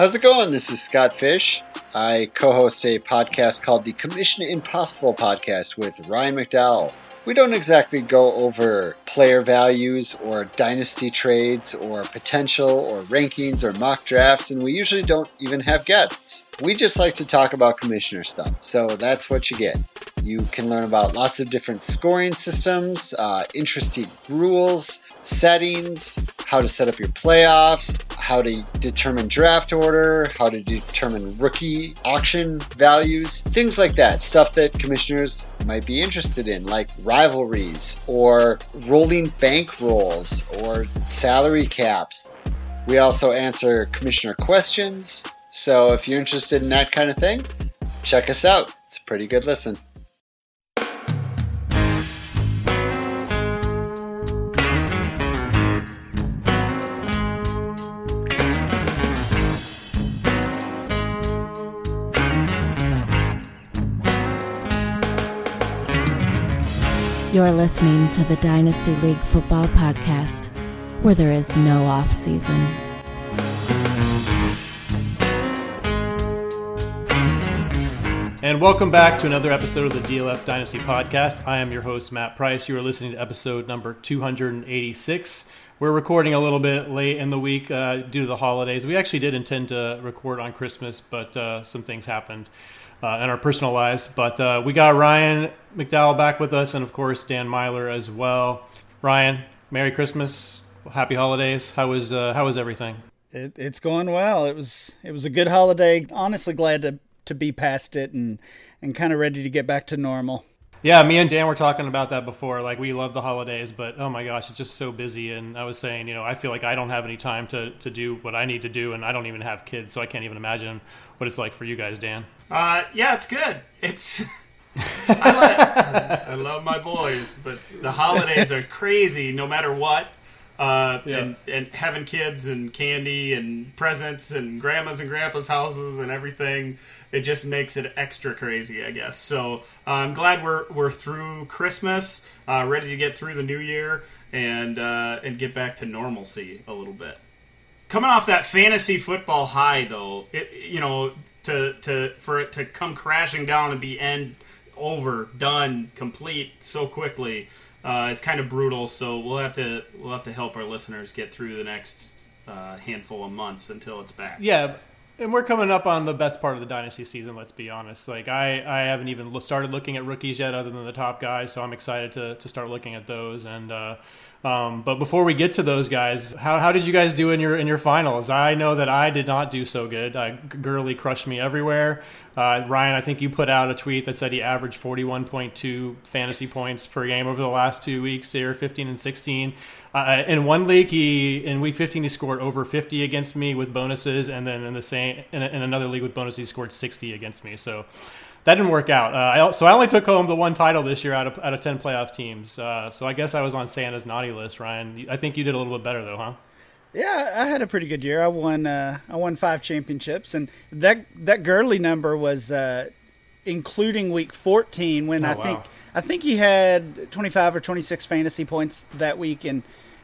How's it going? This is Scott Fish. I co host a podcast called the Commission Impossible Podcast with Ryan McDowell. We don't exactly go over player values or dynasty trades or potential or rankings or mock drafts, and we usually don't even have guests. We just like to talk about commissioner stuff, so that's what you get. You can learn about lots of different scoring systems, uh, interesting rules, settings, how to set up your playoffs, how to determine draft order, how to determine rookie auction values, things like that. Stuff that commissioners might be interested in, like rivalries or rolling bank rolls or salary caps. We also answer commissioner questions. So if you're interested in that kind of thing, check us out. It's a pretty good listen. You're listening to the Dynasty League Football Podcast, where there is no off season. And welcome back to another episode of the DLF Dynasty Podcast. I am your host, Matt Price. You are listening to episode number 286. We're recording a little bit late in the week uh, due to the holidays. We actually did intend to record on Christmas, but uh, some things happened uh, in our personal lives. But uh, we got Ryan McDowell back with us, and of course Dan Meylor as well. Ryan, Merry Christmas, Happy Holidays. How was uh, how was everything? It, it's going well. It was it was a good holiday. Honestly, glad to to be past it and and kind of ready to get back to normal. Yeah, me and Dan were talking about that before. Like we love the holidays, but oh my gosh, it's just so busy. And I was saying, you know, I feel like I don't have any time to to do what I need to do, and I don't even have kids, so I can't even imagine what it's like for you guys, Dan. Uh, yeah, it's good. It's I, like, I love my boys, but the holidays are crazy no matter what. Uh, yeah. and, and having kids and candy and presents and grandmas and grandpa's houses and everything, it just makes it extra crazy, I guess. So uh, I'm glad we're we're through Christmas, uh, ready to get through the new year and uh, and get back to normalcy a little bit. Coming off that fantasy football high, though, it, you know, to to for it to come crashing down and be end over, done, complete so quickly uh, is kind of brutal. So we'll have to we'll have to help our listeners get through the next uh, handful of months until it's back. Yeah, and we're coming up on the best part of the dynasty season. Let's be honest. Like I, I haven't even started looking at rookies yet, other than the top guys. So I'm excited to, to start looking at those. And uh, um, but before we get to those guys, how, how did you guys do in your in your finals? I know that I did not do so good. Uh, Gurley crushed me everywhere. Uh, Ryan, I think you put out a tweet that said he averaged 41.2 fantasy points per game over the last two weeks. Here, 15 and 16. Uh, in one league, he in week 15 he scored over 50 against me with bonuses, and then in the same in, in another league with bonuses he scored 60 against me. So that didn't work out. Uh, I, so I only took home the one title this year out of out of ten playoff teams. Uh, so I guess I was on Santa's naughty list, Ryan. I think you did a little bit better though, huh? Yeah, I had a pretty good year. I won uh, I won five championships, and that that Gurley number was uh, including week fourteen when oh, I wow. think I think he had twenty five or twenty six fantasy points that week in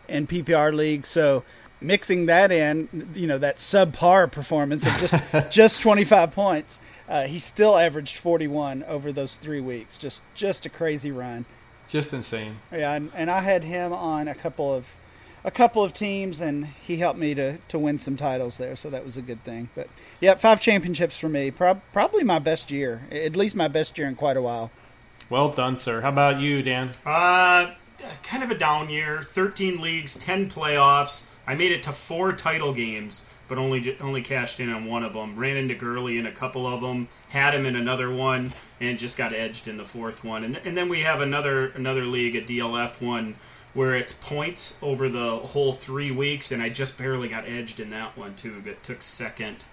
in PPR league. So mixing that in, you know, that subpar performance of just just twenty five points uh, he still averaged 41 over those three weeks. Just just a crazy run. Just insane. Yeah, and, and I had him on a couple of a couple of teams, and he helped me to, to win some titles there, so that was a good thing. But yeah, five championships for me. Pro- probably my best year, at least my best year in quite a while. Well done, sir. How about you, Dan? Uh, kind of a down year. Thirteen leagues, ten playoffs. I made it to four title games but only only cashed in on one of them. Ran into Gurley in a couple of them, had him in another one, and just got edged in the fourth one. And, and then we have another another league, a DLF one, where it's points over the whole three weeks, and I just barely got edged in that one too. But took second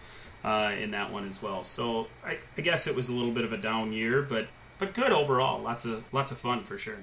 uh, in that one as well. So I, I guess it was a little bit of a down year, but but good overall. Lots of lots of fun for sure.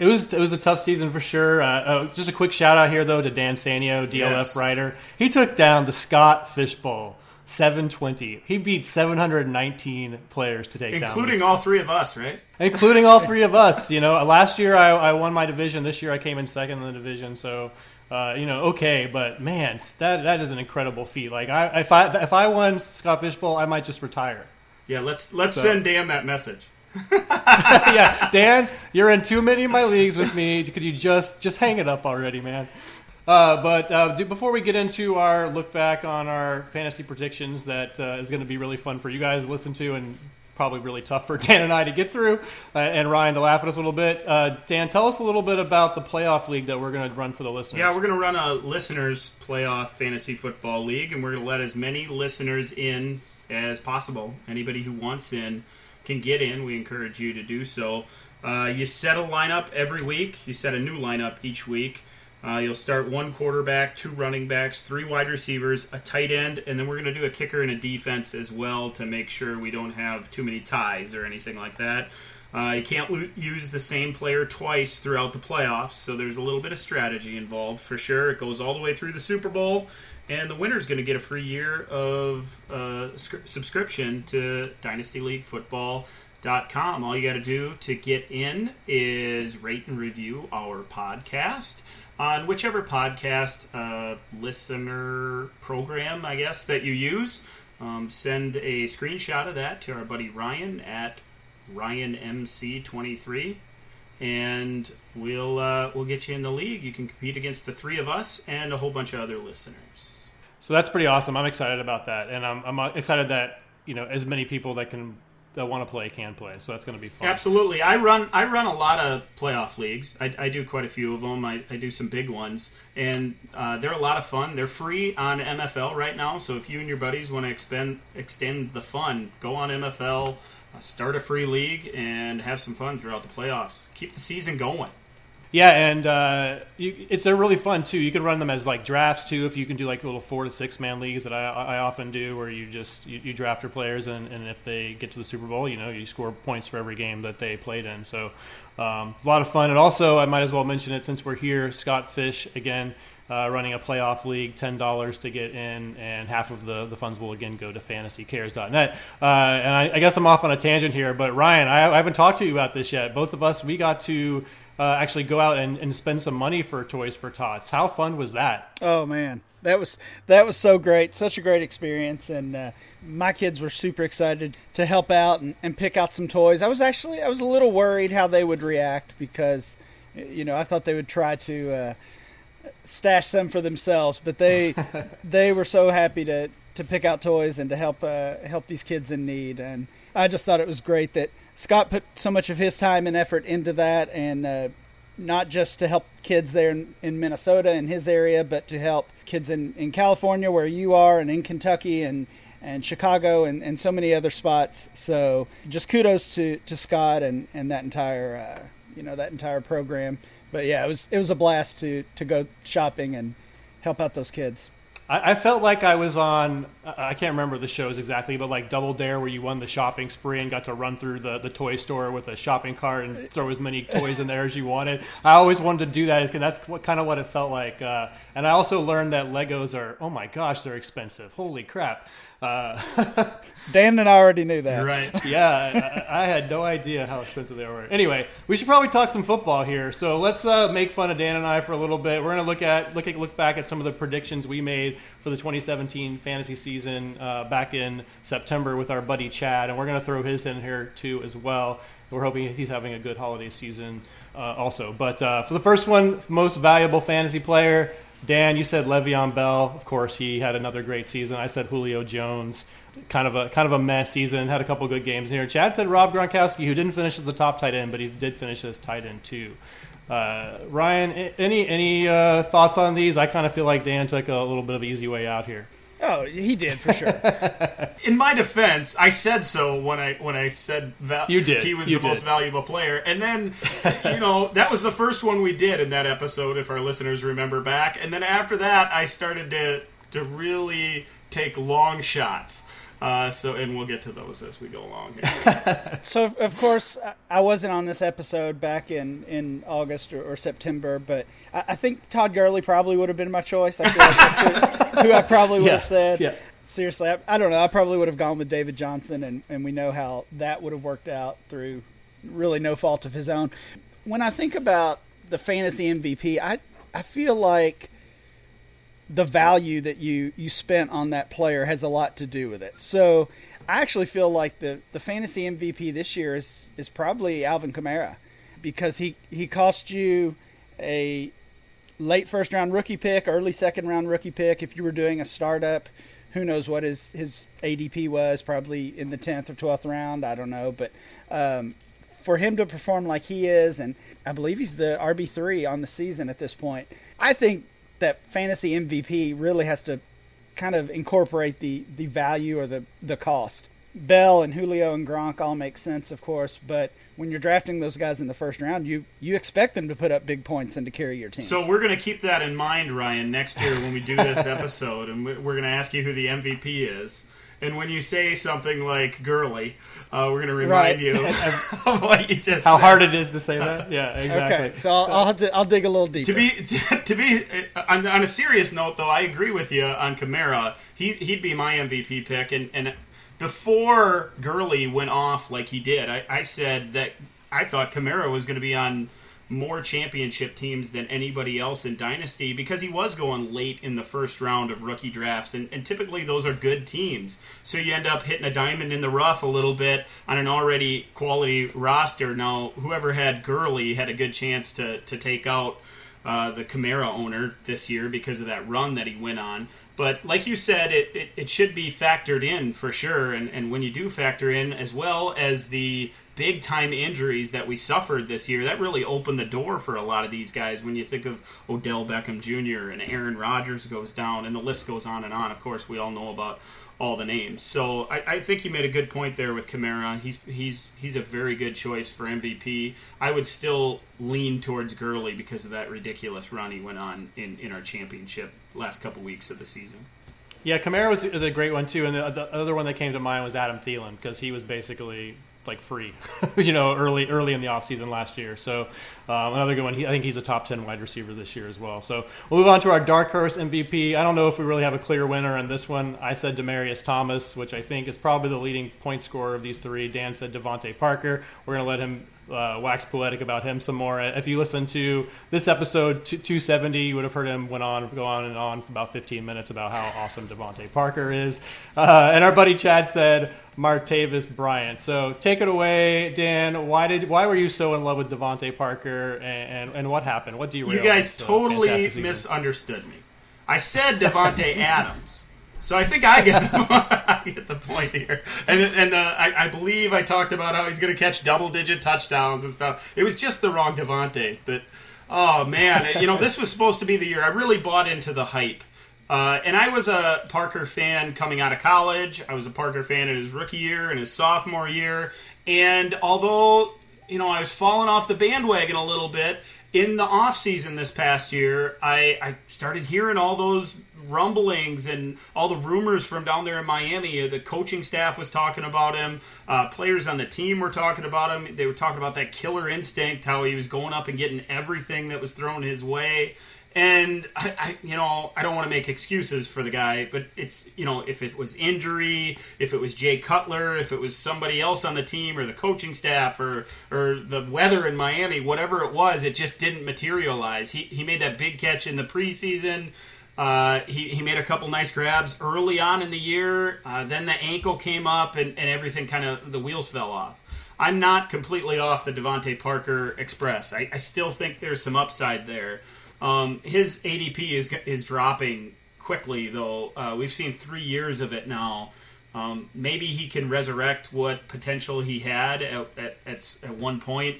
It was it was a tough season for sure. Uh, uh, just a quick shout out here though to Dan Sanio, DLF yes. writer. He took down the Scott Fishbowl. 720. He beat 719 players to take Including down. Including all three of us, right? Including all three of us. You know, last year I, I won my division. This year I came in second in the division. So uh, you know, okay, but man, that that is an incredible feat. Like, I if I if I won Scott Fishbowl, I might just retire. Yeah, let's let's so. send Dan that message. yeah, Dan, you're in too many of my leagues with me. Could you just just hang it up already, man? Uh, but uh, do, before we get into our look back on our fantasy predictions, that uh, is going to be really fun for you guys to listen to and probably really tough for Dan and I to get through, uh, and Ryan to laugh at us a little bit. Uh, Dan, tell us a little bit about the playoff league that we're going to run for the listeners. Yeah, we're going to run a listeners playoff fantasy football league, and we're going to let as many listeners in as possible. Anybody who wants in can get in. We encourage you to do so. Uh, you set a lineup every week. You set a new lineup each week. Uh, you'll start one quarterback, two running backs, three wide receivers, a tight end, and then we're going to do a kicker and a defense as well to make sure we don't have too many ties or anything like that. Uh, you can't lo- use the same player twice throughout the playoffs, so there's a little bit of strategy involved for sure. It goes all the way through the Super Bowl, and the winner's going to get a free year of uh, sc- subscription to Dynasty League Football Com. All you got to do to get in is rate and review our podcast on whichever podcast uh, listener program, I guess, that you use. Um, send a screenshot of that to our buddy Ryan at RyanMC23, and we'll uh, we'll get you in the league. You can compete against the three of us and a whole bunch of other listeners. So that's pretty awesome. I'm excited about that, and I'm, I'm excited that you know as many people that can that want to play can play. So that's going to be fun. Absolutely. I run I run a lot of playoff leagues. I, I do quite a few of them. I, I do some big ones, and uh, they're a lot of fun. They're free on MFL right now. So if you and your buddies want to expend extend the fun, go on MFL, uh, start a free league, and have some fun throughout the playoffs. Keep the season going. Yeah, and uh, you, it's a really fun too. You can run them as like drafts too. If you can do like a little four to six man leagues that I, I often do, where you just you, you draft your players, and, and if they get to the Super Bowl, you know you score points for every game that they played in. So um, a lot of fun. And also, I might as well mention it since we're here. Scott Fish again. Uh, running a playoff league, ten dollars to get in, and half of the, the funds will again go to FantasyCares.net. Uh, and I, I, guess I'm off on a tangent here, but Ryan, I, I, haven't talked to you about this yet. Both of us, we got to uh, actually go out and, and spend some money for Toys for Tots. How fun was that? Oh man, that was that was so great, such a great experience, and uh, my kids were super excited to help out and, and pick out some toys. I was actually I was a little worried how they would react because you know I thought they would try to uh, stash some for themselves, but they they were so happy to to pick out toys and to help uh, help these kids in need, and I just thought it was great that Scott put so much of his time and effort into that, and uh, not just to help kids there in, in, Minnesota in his area, but to help kids in, in California where you are, and in Kentucky and and Chicago and, and so many other spots. So just kudos to, to Scott and, and that entire uh, you know that entire program. But yeah, it was it was a blast to to go shopping and help out those kids. I, felt like I was on. I can't remember the shows exactly, but like Double Dare, where you won the shopping spree and got to run through the, the toy store with a shopping cart and throw as many toys in there as you wanted. I always wanted to do that, because that's what, kind of what it felt like. Uh, and I also learned that Legos are, oh my gosh, they're expensive. Holy crap! Uh, Dan and I already knew that. Right. Yeah, I, I, had no idea how expensive they were. Anyway, we should probably talk some football here. So let's uh, make fun of Dan and I for a little bit. We're going to look at look at look back at some of the predictions we made for the 2017 fantasy season uh, back in September with our buddy Chad, and we're going to throw his in here too as well. We're hoping he's having a good holiday season uh, also. But uh, for the first one, most valuable fantasy player. Dan, you said Le'Veon Bell. Of course, he had another great season. I said Julio Jones, kind of a kind of a mess season. Had a couple good games here. Chad said Rob Gronkowski, who didn't finish as the top tight end, but he did finish as tight end too. Uh, Ryan, any any uh, thoughts on these? I kind of feel like Dan took a little bit of an easy way out here. Oh, he did for sure. In my defense, I said so when I when I said that you did. he was you the did. most valuable player, and then you know that was the first one we did in that episode, if our listeners remember back. And then after that, I started to to really take long shots. Uh, so, and we'll get to those as we go along. so, of course, I wasn't on this episode back in, in August or, or September, but I, I, think Todd Gurley probably would have been my choice. I feel like that's who, who I probably would yeah, have said. Yeah. Seriously, I, I, don't know. I probably would have gone with David Johnson, and, and we know how that would have worked out through really no fault of his own. When I think about the fantasy MVP, I I feel like the value that you you spent on that player has a lot to do with it. So I actually feel like the the fantasy MVP this year is is probably Alvin Kamara because he he cost you a late first round rookie pick, early second round rookie pick. If you were doing a startup, who knows what his his ADP was? Probably in the tenth or twelfth round. I don't know, but um, for him to perform like he is, and I believe he's the RB three on the season at this point. I think that fantasy MVP really has to kind of incorporate the the value or the the cost. Bell and Julio and Gronk all make sense, of course, but when you're drafting those guys in the first round, you you expect them to put up big points and to carry your team. So we're going to keep that in mind, Ryan, next year when we do this episode, and we're going to ask you who the MVP is. And when you say something like Gurley, uh, we're going to remind right. you of what you just how said. hard it is to say that. Yeah, exactly. Okay, so I'll I'll, to, I'll, dig a little deeper. To be to be on, on, a serious note, though, I agree with you on Kamara. He he'd be my MVP pick, and and before Gurley went off like he did, I, I said that I thought Kamara was going to be on more championship teams than anybody else in Dynasty because he was going late in the first round of rookie drafts, and, and, typically those are good teams. So you end up hitting a diamond in the rough a little bit on an already quality roster. Now, whoever had Gurley had a good chance to, to take out uh, the Kamara owner this year because of that run that he went on. But like you said, it, it, it, should be factored in for sure. And, and when you do factor in, as well as the big time injuries that we suffered this year, that really opened the door for a lot of these guys. When you think of Odell Beckham Jr. and Aaron Rodgers goes down, and the list goes on and on. Of course, we all know about all the names. So I, I, think you made a good point there with Kamara. He's he's he's a very good choice for MVP. I would still lean towards Gurley because of that ridiculous run he went on in, in our championship last couple weeks of the season. Yeah, Kamara was, was a great one too, and the, the other one that came to mind was Adam Thielen because he was basically like free, you know, early early in the offseason last year. So um, another good one. He, I think he's a top ten wide receiver this year as well. So we'll move on to our dark horse MVP. I don't know if we really have a clear winner on this one. I said Demaryius Thomas, which I think is probably the leading point scorer of these three. Dan said DeVante Parker. We're gonna let him uh, wax poetic about him some more. If you listen to this episode 270, you would have heard him went on go on and on for about 15 minutes about how awesome DeVante Parker is. Uh, and our buddy Chad said Martavis Bryant. So take it away, Dan. Why did why were you so in love with DeVante Parker, and, and, and what happened? What do you? You guys totally misunderstood me. I said Davante Adams. So I think I get the, I get the point here, and and uh, I, I, believe I talked about how he's going to catch double digit touchdowns and stuff. It was just the wrong Davante, but oh man, you know this was supposed to be the year. I really bought into the hype, uh, and I was a Parker fan coming out of college. I was a Parker fan in his rookie year and his sophomore year, and although you know I was falling off the bandwagon a little bit in the off season this past year, I, I started hearing all those rumblings and all the rumors from down there in Miami. The coaching staff was talking about him. Uh, players on the team were talking about him. They were talking about that killer instinct, how he was going up and getting everything that was thrown his way. And I, I, you know, I don't want to make excuses for the guy, but it's you know, if it was injury, if it was Jay Cutler, if it was somebody else on the team or the coaching staff or or the weather in Miami, whatever it was, it just didn't materialize. He he made that big catch in the preseason. Uh, he, he made a couple nice grabs early on in the year. Uh, then the ankle came up and, and everything kind of, the wheels fell off. I'm not completely off the DeVante Parker Express. I, I still think there's some upside there. Um, his ADP is, is dropping quickly, though. Uh, we've seen three years of it now. Um, maybe he can resurrect what potential he had at, at, at, at one point.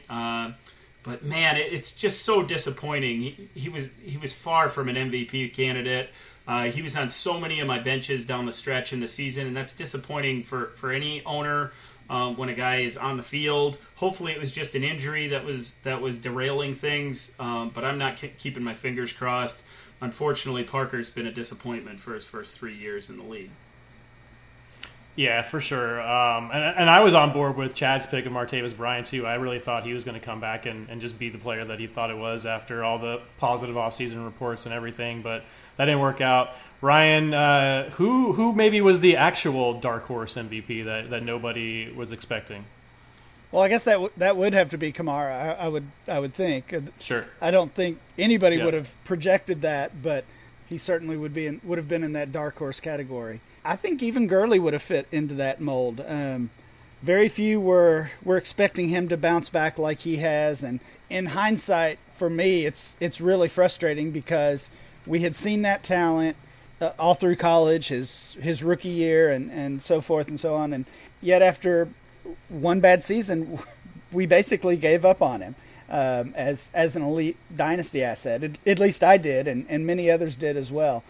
But man, it, it's just so disappointing. He, he, was he was far from an MVP candidate. Uh, he was on so many of my benches down the stretch in the season, and that's disappointing for for any owner. Um, when a guy is on the field, hopefully it was just an injury that was that was derailing things. Um, but I'm not ke- keeping my fingers crossed. Unfortunately, Parker's been a disappointment for his first three years in the league. Yeah, for sure. Um, and, and I was on board with Chad's pick of Martavis Bryant, too. I really thought he was going to come back and, and just be the player that he thought it was after all the positive offseason reports and everything, but that didn't work out. Ryan, uh, who who maybe was the actual dark horse MVP that, that nobody was expecting? Well, I guess that w- that would have to be Kamara. I, I would I would think. Sure. I don't think anybody yeah. would have projected that, but he certainly would be in, would have been in that dark horse category. I think even Gurley would have fit into that mold. Um, very few were were expecting him to bounce back like he has, and in hindsight, for me, it's it's really frustrating because we had seen that talent uh, all through college, his his rookie year, and and so forth and so on, and yet after one bad season, we basically gave up on him um, as as an elite dynasty asset. At least I did, and, and many others did as well.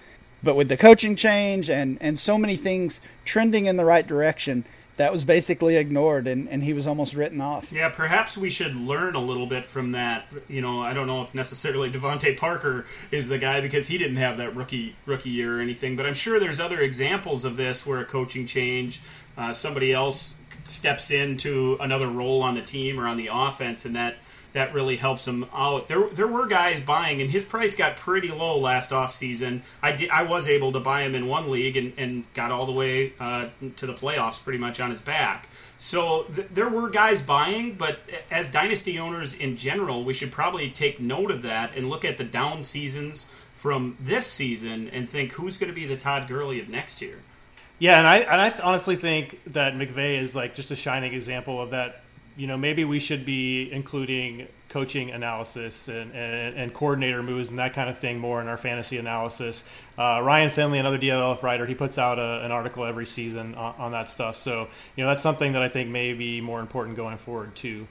But with the coaching change and, and so many things trending in the right direction, that was basically ignored and, and he was almost written off. Yeah, perhaps we should learn a little bit from that. You know, I don't know if necessarily DeVante Parker is the guy because he didn't have that rookie rookie year or anything, but I'm sure there's other examples of this where a coaching change, uh, somebody else steps into another role on the team or on the offense, and that that really helps him out. There, there were guys buying, and his price got pretty low last offseason. I I was able to buy him in one league and, and got all the way uh, to the playoffs pretty much on his back. So th- there were guys buying, but as dynasty owners in general, we should probably take note of that and look at the down seasons from this season and think who's going to be the Todd Gurley of next year. Yeah, and I and I honestly think that McVay is like just a shining example of that you know, maybe we should be including coaching analysis and, and, and, coordinator moves and that kind of thing more in our fantasy analysis. Uh, Ryan Finley, another DLF writer, he puts out a, an article every season on, on, that stuff. So, you know, that's something that I think may be more important going forward, too.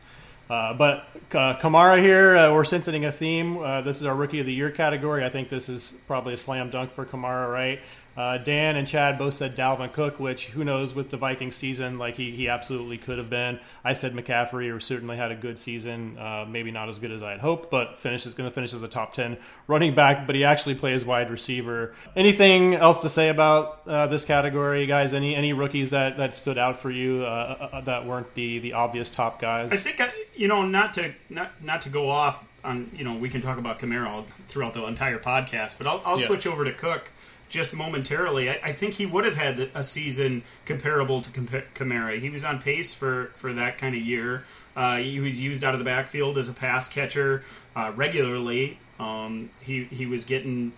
Uh, but uh, Kamara here, uh, we're sensing a theme. Uh, this is our Rookie of the Year category. I think this is probably a slam dunk for Kamara, right? Uh, Dan and Chad both said Dalvin Cook, which who knows with the Viking season, like he, he absolutely could have been. I said McCaffrey, who certainly had a good season, uh, maybe not as good as I had hoped, but finish is going to finish as a top ten running back. But he actually plays wide receiver. Anything else to say about uh, this category, guys? Any any rookies that, that stood out for you uh, uh, uh, that weren't the the obvious top guys? I think I, you know not to not not to go off on you know we can talk about Kamara throughout the entire podcast, but I'll, I'll yeah. switch over to Cook just momentarily. I, I, think he would have had a season comparable to Kamara. He was on pace for, for that kind of year. Uh, he was used out of the backfield as a pass catcher uh, regularly. Um, he he was getting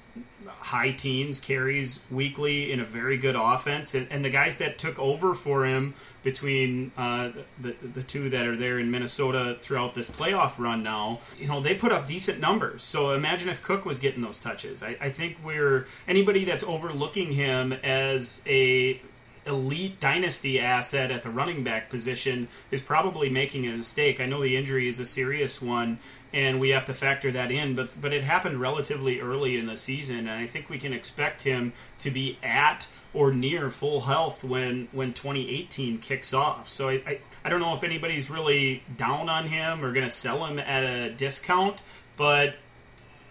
high teens carries weekly in a very good offense, and, and the guys that took over for him between uh, the the two that are there in Minnesota throughout this playoff run now, you know, they put up decent numbers. So imagine if Cook was getting those touches. I, I think we're anybody that's overlooking him as a elite dynasty asset at the running back position is probably making a mistake. I know the injury is a serious one, and we have to factor that in. But but it happened relatively early in the season, and I think we can expect him to be at or near full health when when 2018 kicks off. So I I, I don't know if anybody's really down on him or going to sell him at a discount, but.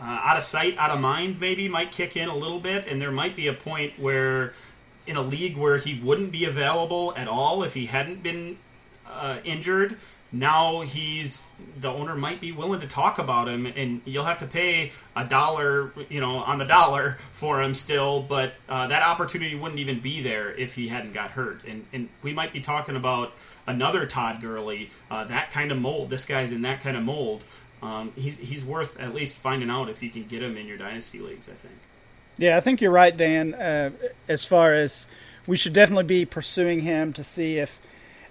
Uh, out of sight, out of mind, maybe might kick in a little bit, and there might be a point where, in a league where he wouldn't be available at all if he hadn't been uh, injured, now he's the owner might be willing to talk about him and you'll have to pay a dollar you know on the dollar for him still but uh, that opportunity wouldn't even be there if he hadn't got hurt. And, and we might be talking about another todd Gurley, uh, that kind of mold. This guy's in that kind of mold. Um, he's, he's worth at least finding out if you can get him in your dynasty leagues i think yeah i think you're right dan uh, as far as we should definitely be pursuing him to see if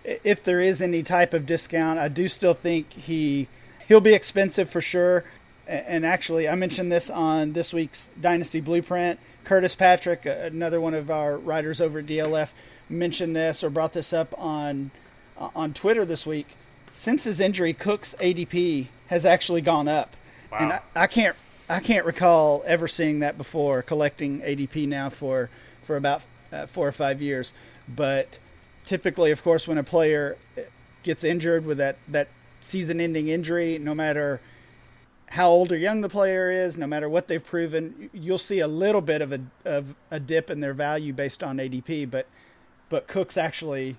if there is any type of discount, I do still think he he'll be expensive for sure. And actually, I mentioned this on this week's Dynasty Blueprint. Curtis Patrick, another one of our writers over at DLF, mentioned this or brought this up on on Twitter this week. Since his injury, Cook's ADP has actually gone up, wow. and I, I can't I can't recall ever seeing that before. Collecting ADP now for for about uh, four or five years, but typically, of course, when a player gets injured with that, that season ending injury, no matter how old or young the player is, no matter what they've proven, you'll see a little bit of a, of a dip in their value based on ADP, but, but Cook's actually,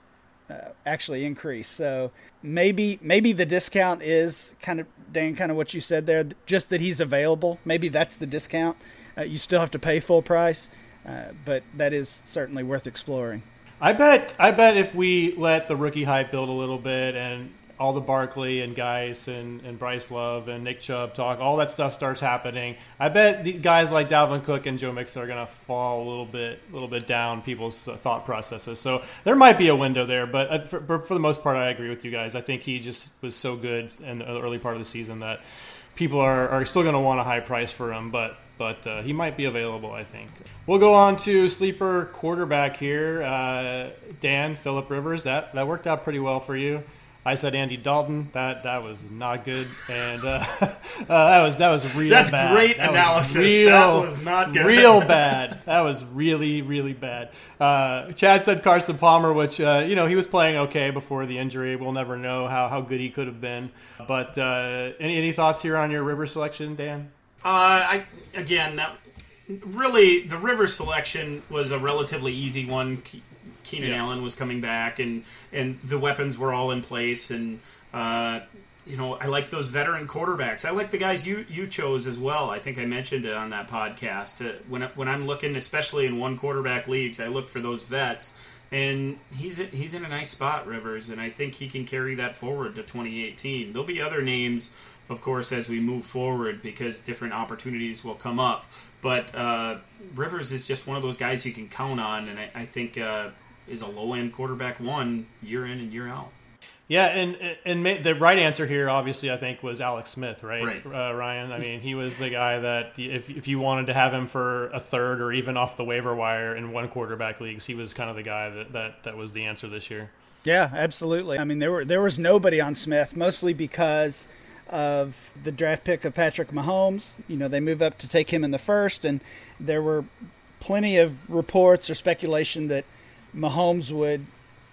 uh, actually increase. So maybe, maybe the discount is kind of, Dan, kind of what you said there, just that he's available. Maybe that's the discount. Uh, you still have to pay full price, uh, but that is certainly worth exploring. I bet. I bet if we let the rookie hype build a little bit, and all the Barkley and Guice and, and Bryce Love and Nick Chubb talk, all that stuff starts happening. I bet the guys like Dalvin Cook and Joe Mixon are going to fall a little bit, a little bit down people's thought processes. So there might be a window there, but uh, for, for the most part, I agree with you guys. I think he just was so good in the early part of the season that people are, are still going to want a high price for him, but but uh, he might be available, I think. We'll go on to sleeper quarterback here. Uh, Dan, Philip Rivers, that, that worked out pretty well for you. I said Andy Dalton. That that was not good, and uh, uh, that was that was real That's bad. great that analysis. Was real, that was not good. Real bad. That was really really bad. Uh, Chad said Carson Palmer, which uh, you know he was playing okay before the injury. We'll never know how, how good he could have been. But uh, any any thoughts here on your river selection, Dan? Uh, I again that really the river selection was a relatively easy one. Keenan yeah. Allen was coming back, and and the weapons were all in place, and uh, you know I like those veteran quarterbacks. I like the guys you you chose as well. I think I mentioned it on that podcast. Uh, when when I'm looking, especially in one quarterback leagues, I look for those vets. And he's he's in a nice spot, Rivers, and I think he can carry that forward to 2018. There'll be other names, of course, as we move forward because different opportunities will come up. But uh, Rivers is just one of those guys you can count on, and I, I think uh, is a low end quarterback one year in and year out. Yeah, and and the right answer here, obviously, I think was Alex Smith, right, right. Uh, Ryan? I mean, he was the guy that if if you wanted to have him for a third or even off the waiver wire in one quarterback leagues, he was kind of the guy that that, that was the answer this year. Yeah, absolutely. I mean, there were there was nobody on Smith, mostly because of the draft pick of Patrick Mahomes. You know, they move up to take him in the first, and there were plenty of reports or speculation that Mahomes would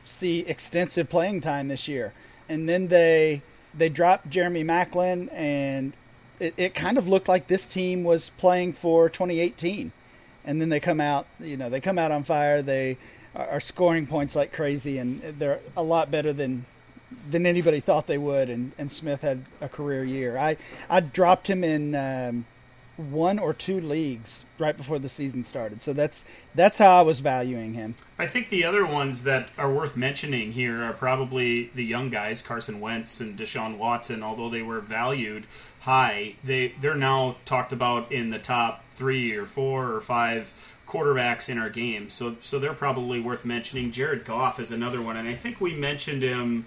see extensive playing time this year. And then they they dropped Jeremy Maclin, and it, it kind of looked like this team was playing for 2018. And then they come out, you know, they come out on fire. They are scoring points like crazy, and they're a lot better than than anybody thought they would. And, and Smith had a career year. I I dropped him in um, one or two leagues right before the season started. So that's that's how I was valuing him. I think the other ones that are worth mentioning here are probably the young guys, Carson Wentz and Deshaun Watson. Although they were valued high, they they're now talked about in the top three or four or five quarterbacks in our game. So so they're probably worth mentioning. Jared Goff is another one, and I think we mentioned him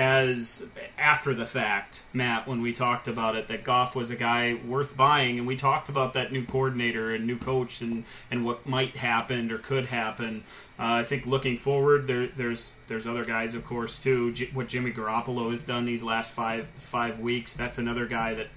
as after the fact, Matt, when we talked about it, that Goff was a guy worth buying, and we talked about that new coordinator and new coach and, and what might happen or could happen. Uh, I think looking forward, there, there's there's other guys, of course, too. J- what Jimmy Garoppolo has done these last five five weeks, that's another guy that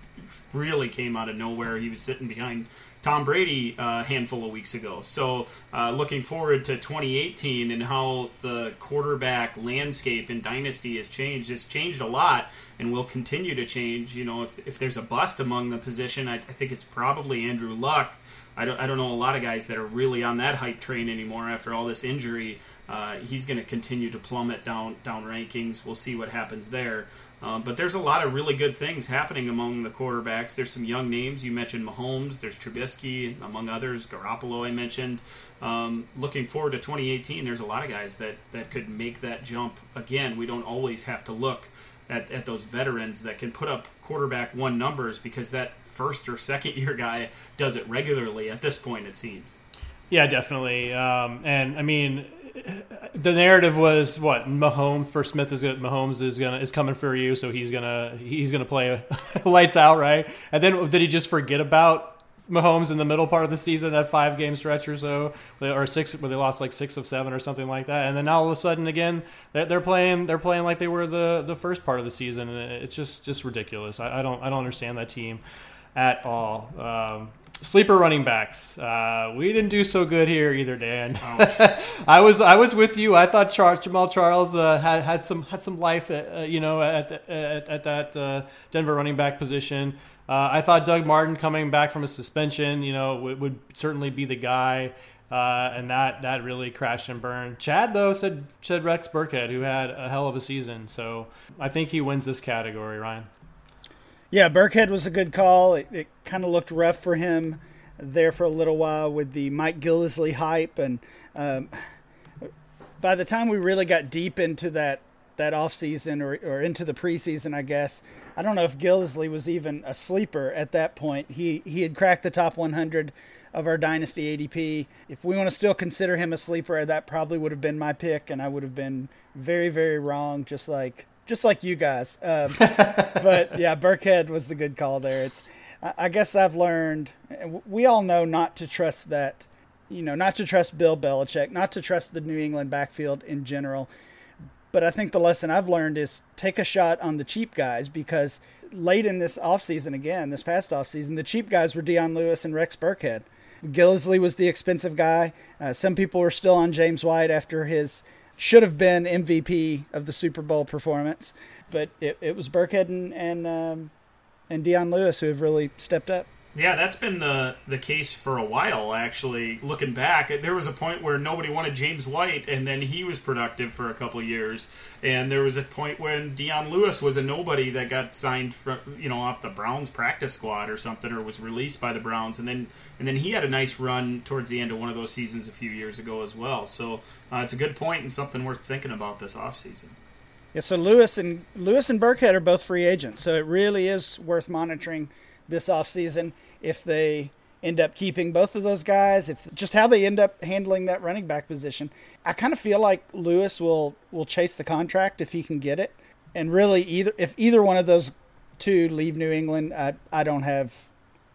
really came out of nowhere. He was sitting behind Tom Brady uh, a handful of weeks ago. So, uh, looking forward to 2018 and how the quarterback landscape in Dynasty has changed. It's changed a lot and will continue to change. You know, if, if there's a bust among the position, I, I think it's probably Andrew Luck. I don't, I don't know a lot of guys that are really on that hype train anymore after all this injury. Uh, he's going to continue to plummet down down rankings. We'll see what happens there. Um, but there's a lot of really good things happening among the quarterbacks. There's some young names. You mentioned Mahomes. There's Trubisky, among others. Garoppolo, I mentioned. Um, looking forward to 2018, there's a lot of guys that, that could make that jump. Again, we don't always have to look at, at those veterans that can put up quarterback one numbers because that first or second year guy does it regularly at this point, it seems. Yeah, definitely. Um, and I mean, the narrative was what Mahomes for Smith is gonna, Mahomes is gonna is coming for you, so he's gonna he's gonna play lights out, right? And then did he just forget about Mahomes in the middle part of the season, that five game stretch or so, or six where they lost like six of seven or something like that, and then now all of a sudden again they're playing they're playing like they were the the first part of the season, and it's just just ridiculous. I, I don't I don't understand that team at all. Um, sleeper running backs. Uh, we didn't do so good here either, Dan. I was I was with you. I thought Char- Jamaal Charles uh, had had some had some life, uh, uh you know, at at, at that uh, Denver running back position. Uh, I thought Doug Martin coming back from a suspension, you know, would, would certainly be the guy. and that, that really crashed and burned. Chad though said said Rex Burkhead, who had a hell of a season. So I think he wins this category, Ryan. Yeah, Burkhead was a good call. It, it kind of looked rough for him there for a little while with the Mike Gillislee hype, and um, by the time we really got deep into that that off season or, or into the preseason, I guess. I don't know if Gillislee was even a sleeper at that point. He he had cracked the top 100 of our dynasty ADP. If we want to still consider him a sleeper, that probably would have been my pick, and I would have been very very wrong, just like just like you guys. Um, but yeah, Burkhead was the good call there. It's I guess I've learned. We all know not to trust that. You know, not to trust Bill Belichick, not to trust the New England backfield in general. But I think the lesson I've learned is take a shot on the cheap guys because late in this offseason, again, this past offseason, the cheap guys were Dion Lewis and Rex Burkhead. Gillislee was the expensive guy. Uh, some people were still on James White after his should have been MVP of the Super Bowl performance, but it, it was Burkhead and and, um, and Dion Lewis who have really stepped up. Yeah, that's been the the case for a while. Actually, looking back, there was a point where nobody wanted James White, and then he was productive for a couple years. And there was a point when Dion Lewis was a nobody that got signed, from, you know, off the Browns practice squad or something, or was released by the Browns, and then and then he had a nice run towards the end of one of those seasons a few years ago as well. So uh, it's a good point and something worth thinking about this offseason. Yeah, so Lewis and Lewis and Burkhead are both free agents, so it really is worth monitoring this offseason if they end up keeping both of those guys, if just how they end up handling that running back position. I kind of feel like Lewis will will chase the contract if he can get it. And really either if either one of those two leave New England, I I don't have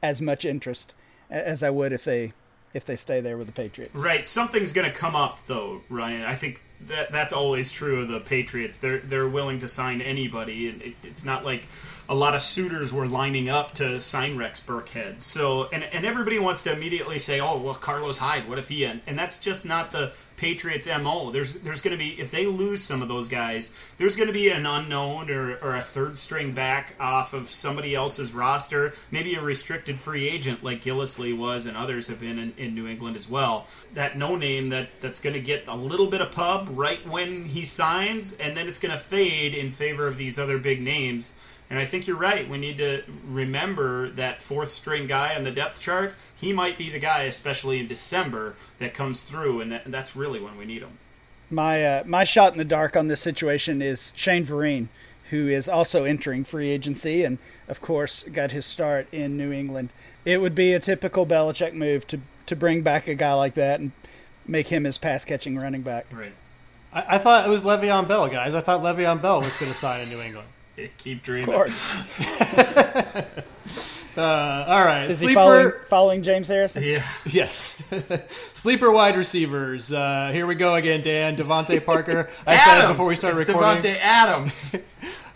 as much interest as I would if they if they stay there with the Patriots. Right. Something's going to come up though, Ryan. I think that that's always true of the Patriots. They're they're willing to sign anybody, and it, it's not like a lot of suitors were lining up to sign Rex Burkhead. So, and and everybody wants to immediately say, "Oh, well, Carlos Hyde, what if he?" And, and that's just not the Patriots' mo. There's there's going to be if they lose some of those guys, there's going to be an unknown or, or a third string back off of somebody else's roster, maybe a restricted free agent like Gillislee was, and others have been in, in New England as well. That no name that that's going to get a little bit of pub right when he signs, and then it's going to fade in favor of these other big names. And I think you're right. We need to remember that fourth string guy on the depth chart. He might be the guy, especially in December, that comes through, and, that, and that's really when we need him. My uh, my shot in the dark on this situation is Shane Vereen, who is also entering free agency, and of course got his start in New England. It would be a typical Belichick move to to bring back a guy like that and make him his pass catching running back. Right. I, I, thought it was Le'Veon Bell, guys. I thought Le'Veon Bell was going to sign in New England. Keep dreaming. Of course. uh, all right. Is Sleeper... he following, following, James Harrison? Yeah. Yes. Sleeper wide receivers. Uh, here we go again, Dan. DeVante Parker. I Adams. said before we start it's recording. Davante Adams.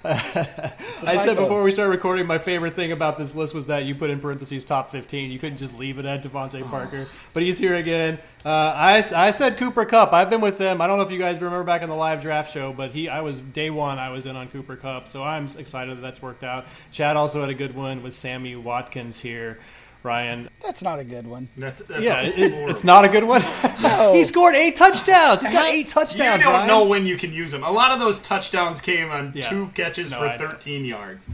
I said before we started recording, my favorite thing about this list was that you put in parentheses top 15. You couldn't just leave it at DeVante Parker. But he's here again. Uh, I, I said Cooper Kupp. I've been with him. I don't know if you guys remember back in the live draft show, but he I was day one. I was in on Cooper Kupp, so I'm excited that that's worked out. Chad also had a good one with Sammy Watkins here. Ryan. That's not a good one. That's, that's yeah, it's, it's, not a good one. no. he scored eight touchdowns. He's got eight touchdowns. You don't Ryan. know when you can use them. A lot of those touchdowns came on yeah. two catches no, for 13 yards.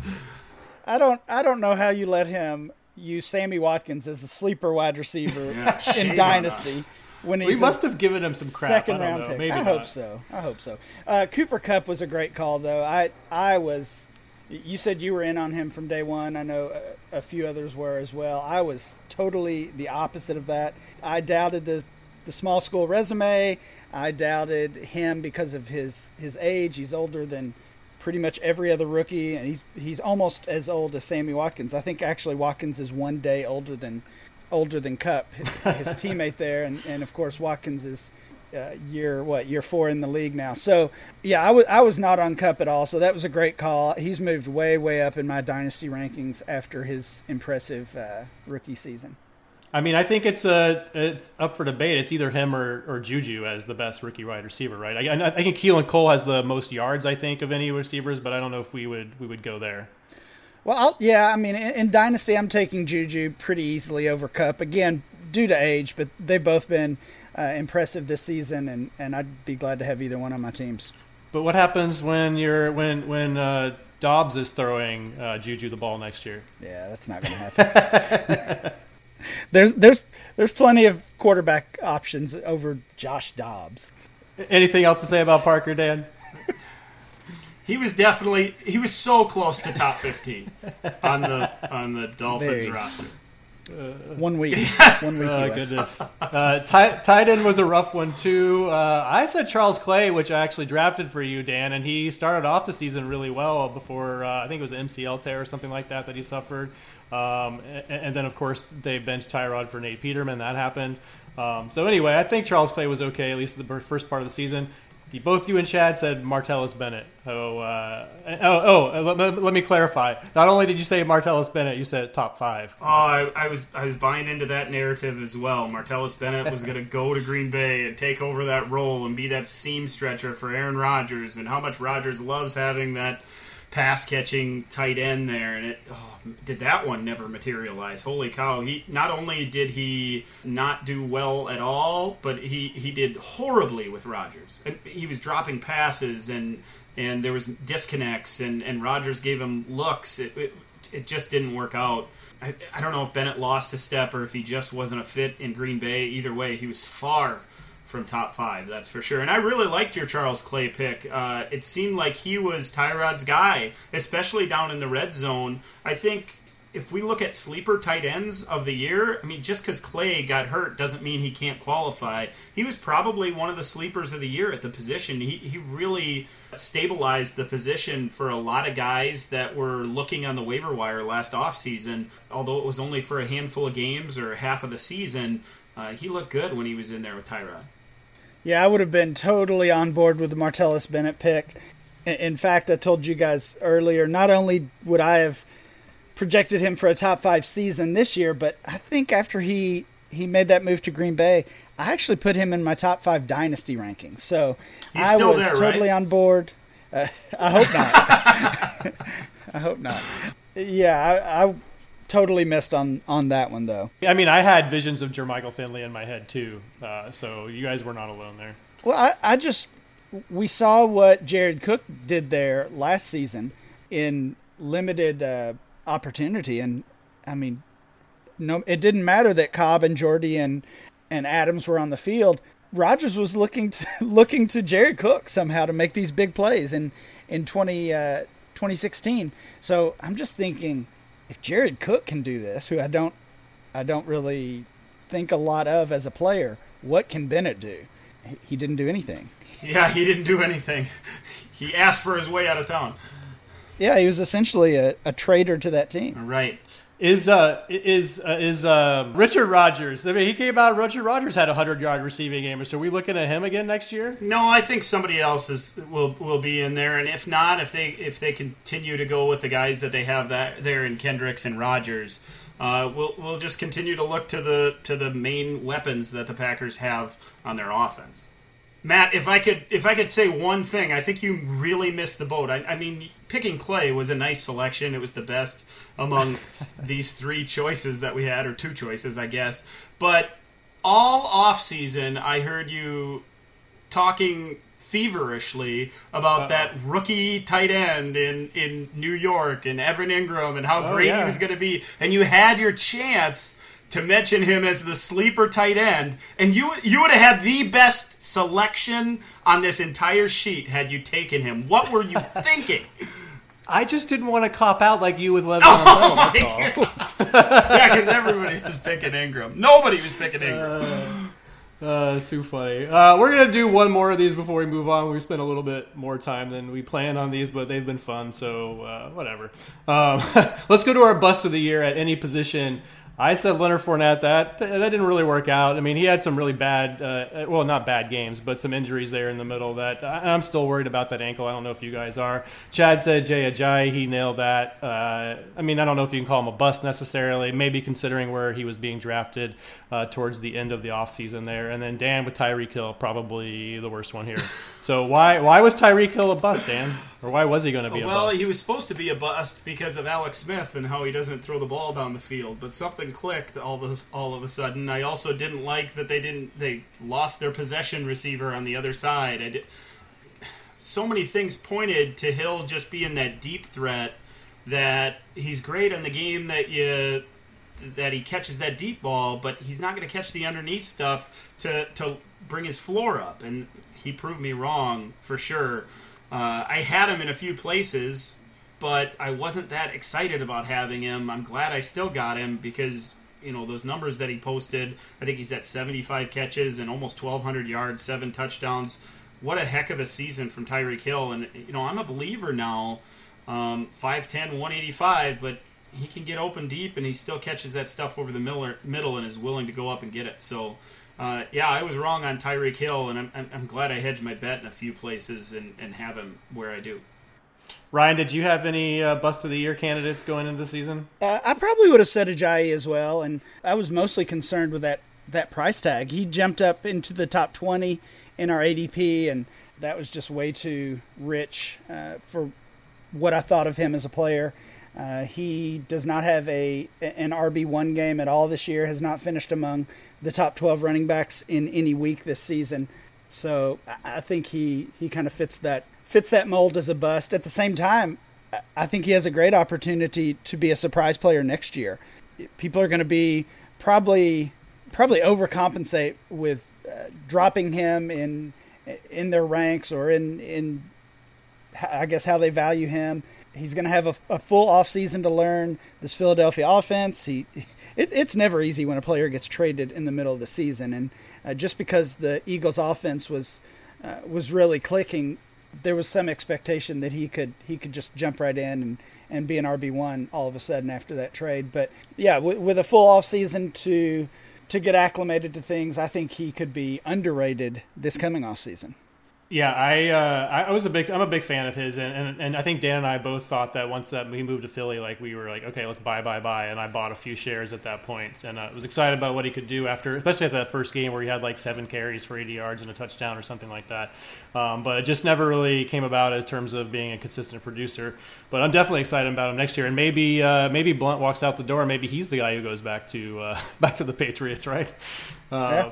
I don't. I don't know how you let him use Sammy Watkins as a sleeper wide receiver yeah, in Dynasty. When we must have given him some crap. Second round know. pick. Maybe I not. hope so. I hope so. Uh, Cooper Kupp was a great call, though. I I was you said you were in on him from day one. I know a, a, few others were as well. I was totally the opposite of that. I doubted the the small school resume. I doubted him because of his his age. He's older than pretty much every other rookie, and he's he's almost as old as Sammy Watkins. I think actually Watkins is one day older than older than Kupp, his, his teammate there, and and of course Watkins is uh, year what year four in the league now. So yeah, I was I was not on Kupp at all. So that was a great call. He's moved way way up in my dynasty rankings after his impressive uh, rookie season. I mean, I think it's a it's up for debate. It's either him or, or Juju as the best rookie wide receiver, right? I, I think Keelan Cole has the most yards, I think, of any receivers, but I don't know if we would we would go there. Well, I'll, yeah, I mean, in, in, Dynasty, I'm taking Juju pretty easily over Kupp again due to age, but they've both been uh, impressive this season, and, and I'd be glad to have either one on my teams. But what happens when you're when when uh, Dobbs is throwing uh, Juju the ball next year? Yeah, that's not going to happen. there's there's there's plenty of quarterback options over Josh Dobbs. Anything else to say about Parker, Dan? he was definitely he was so close to top fifteen on the on the Dolphins Very. roster. Uh, one week. One week. oh goodness. Uh, tight, tight end was a rough one too. Uh, I said Charles Clay, which I actually drafted for you, Dan, and he started off the season really well before uh, I think it was MCL tear or something like that that he suffered. Um, and, and, then of course they benched Tyrod for Nate Peterman. That happened. Um, so anyway, I think Charles Clay was okay at least the first part of the season both you and Chad said Martellus Bennett. Oh, uh, oh, oh let, let, me clarify. Not only did you say Martellus Bennett, you said top five. Oh, I, I was I was buying into that narrative as well. Martellus Bennett was going to go to Green Bay and take over that role and be that seam stretcher for Aaron Rodgers, and how much Rodgers loves having that pass catching tight end there, and it oh, did that one never materialize. Holy cow! He not only did he not do well at all, but he he did horribly with Rodgers. And he was dropping passes and and there was disconnects and and Rodgers gave him looks. It, it, it just didn't work out. I, I don't know if Bennett lost a step or if he just wasn't a fit in Green Bay. Either way, he was far from top five, that's for sure. And I really liked your Charles Clay pick. Uh, it seemed like he was Tyrod's guy, especially down in the red zone. I think if we look at sleeper tight ends of the year, I mean, just because Clay got hurt doesn't mean he can't qualify. He was probably one of the sleepers of the year at the position. He, he really stabilized the position for a lot of guys that were looking on the waiver wire last offseason. Although it was only for a handful of games or half of the season, uh, he looked good when he was in there with Tyrod. Yeah, I would have been totally on board with the Martellus Bennett pick. In fact, I told you guys earlier, not only would I have projected him for a top five season this year, but I think after he he made that move to Green Bay, I actually put him in my top five dynasty rankings. So He's I was there, totally right? on board. Uh, I hope not. I hope not. Yeah, I, I totally missed on on that one though. I mean, I had visions of Jermichael Finley in my head too, uh, so you guys were not alone there. Well, I, I just we saw what Jared Cook did there last season in limited uh, opportunity, and I mean, no, it didn't matter that Cobb and Jordy and and Adams were on the field. Rodgers was looking to looking to Jared Cook somehow to make these big plays in in 20, uh, 2016. So I'm just thinking if Jared Cook can do this, who I don't I don't really think a lot of as a player, what can Bennett do? He didn't do anything. Yeah, he didn't do anything. He asked for his way out of town. Yeah, he was essentially a, a traitor to that team. Right. Is uh is uh, is uh, Richard Rodgers. I mean, he came out. Richard Rodgers had a hundred yard receiving game. So are we looking at him again next year? No, I think somebody else is will will be in there. And if not, if they if they continue to go with the guys that they have that there in Kendricks and Rodgers, uh, we'll we'll just continue to look to the to the main weapons that the Packers have on their offense. Matt, if I could if I could say one thing, I think you really missed the boat. I, I mean, picking Clay was a nice selection. It was the best among these three choices that we had, or two choices, I guess. But all off season, I heard you talking feverishly about Uh-oh. that rookie tight end in, in New York and Evan Engram and how oh, great yeah. he was going to be. And you had your chance to mention him as the sleeper tight end, and you you would have had the best selection on this entire sheet had you taken him. What were you thinking? I just didn't want to cop out like you with Le'Veon oh Bell. yeah, because everybody was picking Ingram. Nobody was picking Engram. Uh, uh, it's too funny. Uh, we're gonna do one more of these before we move on. We spent a little bit more time than we planned on these, but they've been fun, so uh, whatever. Um, let's go to our bust of the year at any position. I said Leonard Fournette. That that didn't really work out. I mean, he had some really bad, uh, well, not bad games, but some injuries there in the middle. That I'm still worried about that ankle. I don't know if you guys are. Chad said Jay Ajayi. He nailed that. Uh, I mean, I don't know if you can call him a bust necessarily. Maybe considering where he was being drafted uh, towards the end of the offseason there. And then Dan with Tyreek Hill, probably the worst one here. so why why was Tyreek Hill a bust, Dan? Or why was he going to be well, a bust? he was supposed to be a bust because of Alex Smith and how he doesn't throw the ball down the field. But something clicked all of all of a sudden. I also didn't like that they didn't they lost their possession receiver on the other side. Did, so many things pointed to Hill just being that deep threat that he's great in the game that you that he catches that deep ball, but he's not going to catch the underneath stuff to to bring his floor up. And he proved me wrong for sure. Uh, I had him in a few places, but I wasn't that excited about having him. I'm glad I still got him because you know those numbers that he posted. I think he's at 75 catches and almost 1,200 yards, seven touchdowns. What a heck of a season from Tyreek Hill, and you know I'm a believer now. Um, 5'10", 185, but he can get open deep, and he still catches that stuff over the middle and is willing to go up and get it. So uh, yeah, I was wrong on Tyreek Hill, and I'm, I'm, glad I hedged my bet in a few places and, and have him where I do. Ryan, did you have any uh, bust of the year candidates going into the season? Uh, I probably would have said Ajayi as well, and I was mostly concerned with that that price tag. He jumped up into the top twenty in our ADP, and that was just way too rich uh, for what I thought of him as a player. Uh, he does not have a an RB one game at all this year. Has not finished among the top 12 running backs in any week this season. So I think he, he kind of fits that fits that mold as a bust. At the same time, I think he has a great opportunity to be a surprise player next year. People are going to be probably probably overcompensate with uh, dropping him in in their ranks or in in I guess how they value him. He's going to have a, a full off season to learn this Philadelphia offense. He it, it's never easy when a player gets traded in the middle of the season, and uh, just because the Eagles' offense was uh, was really clicking, there was some expectation that he could he could just jump right in and, and be an RB one all of a sudden after that trade. But yeah, w- with a full off season to to get acclimated to things, I think he could be underrated this coming off season. Yeah, I uh, I was a big I'm a big fan of his, and, and, and I think Dan and I both thought that once that we moved to Philly, like we were like, okay, let's buy, buy, buy, and I bought a few shares at that point, and I uh, was excited about what he could do after, especially at that first game where he had like seven carries for 80 yards and a touchdown or something like that. Um, but it just never really came about in terms of being a consistent producer. But I'm definitely excited about him next year, and maybe uh, maybe Blount walks out the door, maybe he's the guy who goes back to uh, back to the Patriots, right? Um, yeah.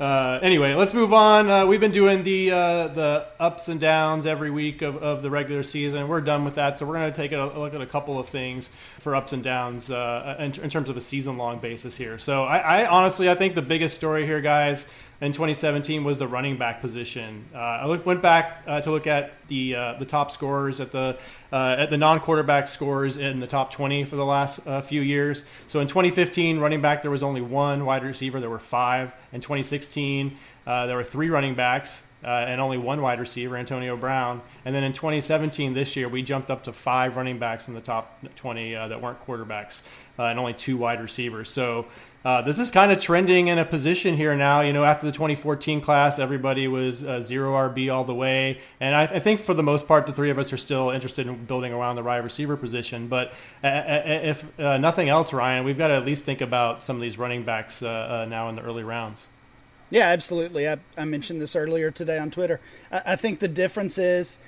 Uh, anyway, let's move on. Uh, we've been doing the uh, the ups and downs every week of, of the regular season. We're done with that, so we're going to take a, look at a couple of things for ups and downs uh, in, in, terms of a season long basis here. So, I, I honestly, I think the biggest story here, guys, in 2017 was the running back position. Uh, I went back uh, to look at the uh, the top scorers at the uh, at the non quarterback scores in the top 20 for the last uh, few years. So in 2015, running back there was only one wide receiver. There were five. In 2016, uh, there were three running backs. and only one wide receiver, Antonio Brown. And then in 2017, this year, we jumped up to five running backs in the top 20 that weren't quarterbacks, and only two wide receivers. So uh, this is kind of trending in a position here now. You know, after the 2014 class, everybody was uh, zero RB all the way, and I, I, think for the most part, the three of us are still interested in building around the wide receiver position. But uh, uh if uh, nothing else, Ryan, we've got to at least think about some of these running backs uh, now in the early rounds. Yeah, absolutely. I, I mentioned this earlier today on Twitter. I, I think the difference is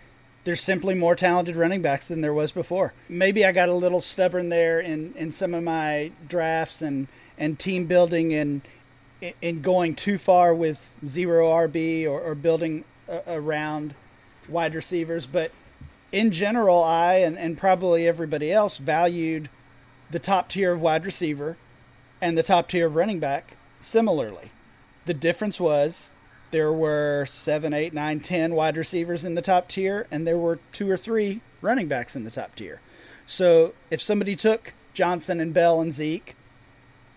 there's simply more talented running backs than there was before. Maybe I got a little stubborn there in, in some of my drafts and and team building and in going too far with zero RB or, or building around wide receivers. But in general, I and, and probably everybody else valued the top tier of wide receiver and the top tier of running back similarly. The difference was there were seven, eight, nine, ten wide receivers in the top tier, and there were two or three running backs in the top tier. So if somebody took Johnson and Bell and Zeke,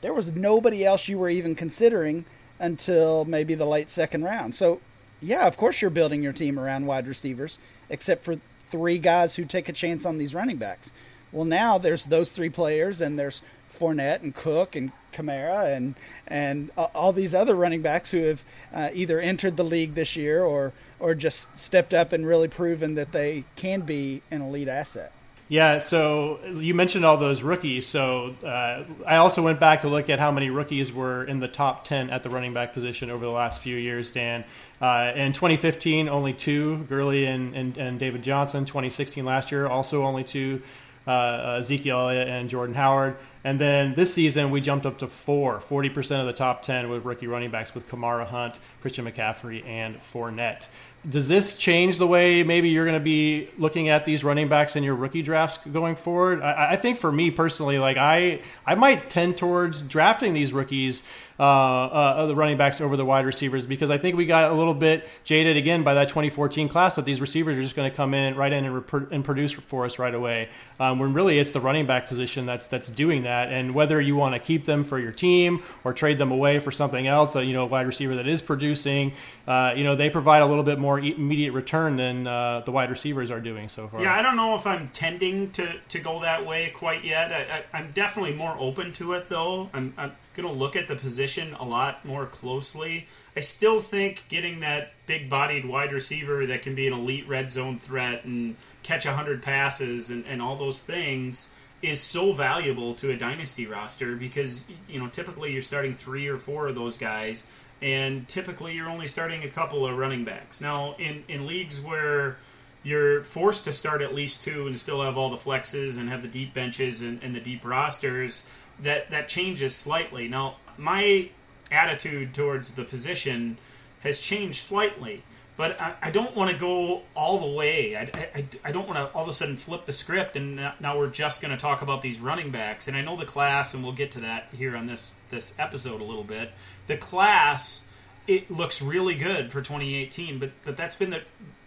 there was nobody else you were even considering until maybe the late second round. So, yeah, of course you're building your team around wide receivers, except for three guys who take a chance on these running backs. Well, now there's those three players, and there's Fournette and Cook and Kamara and and all these other running backs who have uh, either entered the league this year or or just stepped up and really proven that they can be an elite asset. Yeah, so you mentioned all those rookies. So uh, I also went back to look at how many rookies were in the top 10 at the running back position over the last few years, Dan. Uh, in 2015, only two, Gurley and, and, and, David Johnson. 2016, last year, also only two, uh, Ezekiel Elliott and Jordan Howard. And then this season, we jumped up to four, 40% of the top 10 with rookie running backs with Kamara Hunt, Christian McCaffrey, and Fournette does this change the way maybe you're going to be looking at these running backs in your rookie drafts going forward? I, I, think for me personally, like I, I might tend towards drafting these rookies, uh, uh, the running backs over the wide receivers because I think we got a little bit jaded again by that 2014 class that these receivers are just going to come in right in and, rep- and produce for us right away. Um, when really it's the running back position that's that's doing that, and whether you want to keep them for your team or trade them away for something else, uh, you know, a wide receiver that is producing, uh, you know, they provide a little bit more more immediate return than uh, the wide receivers are doing so far. Yeah, I don't know if I'm tending to, to go that way quite yet. I, am definitely more open to it, though. I'm, I'm going to look at the position a lot more closely. I still think getting that big bodied wide receiver that can be an elite red zone threat and catch 100 passes and, and all those things is so valuable to a dynasty roster because you know typically you're starting three or four of those guys and typically you're only starting a couple of running backs. Now, in, in leagues where you're forced to start at least two and still have all the flexes and have the deep benches and, and the deep rosters, that, that changes slightly. Now, my attitude towards the position has changed slightly but I, I don't want to go all the way. I, I, I don't want to all of a sudden flip the script and now we're just going to talk about these running backs. And I know the class, and we'll get to that here on this this episode a little bit. The class it looks really good for 2018, but but that's been the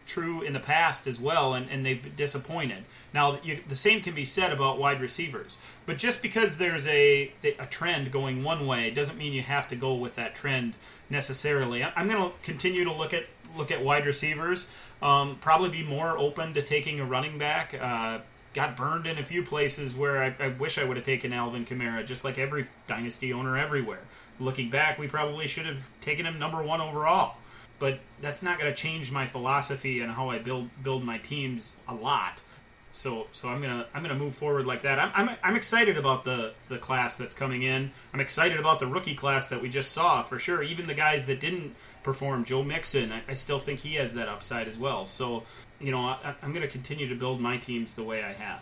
true in the past as well, and, and they've been disappointed. Now, you, the same can be said about wide receivers. But just because there's a, a trend going one way doesn't mean you have to go with that trend necessarily. I'm going to continue to look at look at wide receivers. Um, probably be more open to taking a running back. Uh, got burned in a few places where I, I wish I would have taken Alvin Kamara, just like every dynasty owner everywhere. Looking back, we probably should have taken him number one overall. But that's not going to change my philosophy and how I build build my teams a lot. So so I'm gonna I'm gonna move forward like that. I'm, I'm, I'm excited about the the class that's coming in. I'm excited about the rookie class that we just saw for sure. Even the guys that didn't perform, Joe Mixon, I, I still think he has that upside as well. So you know I, I'm gonna continue to build my teams the way I have.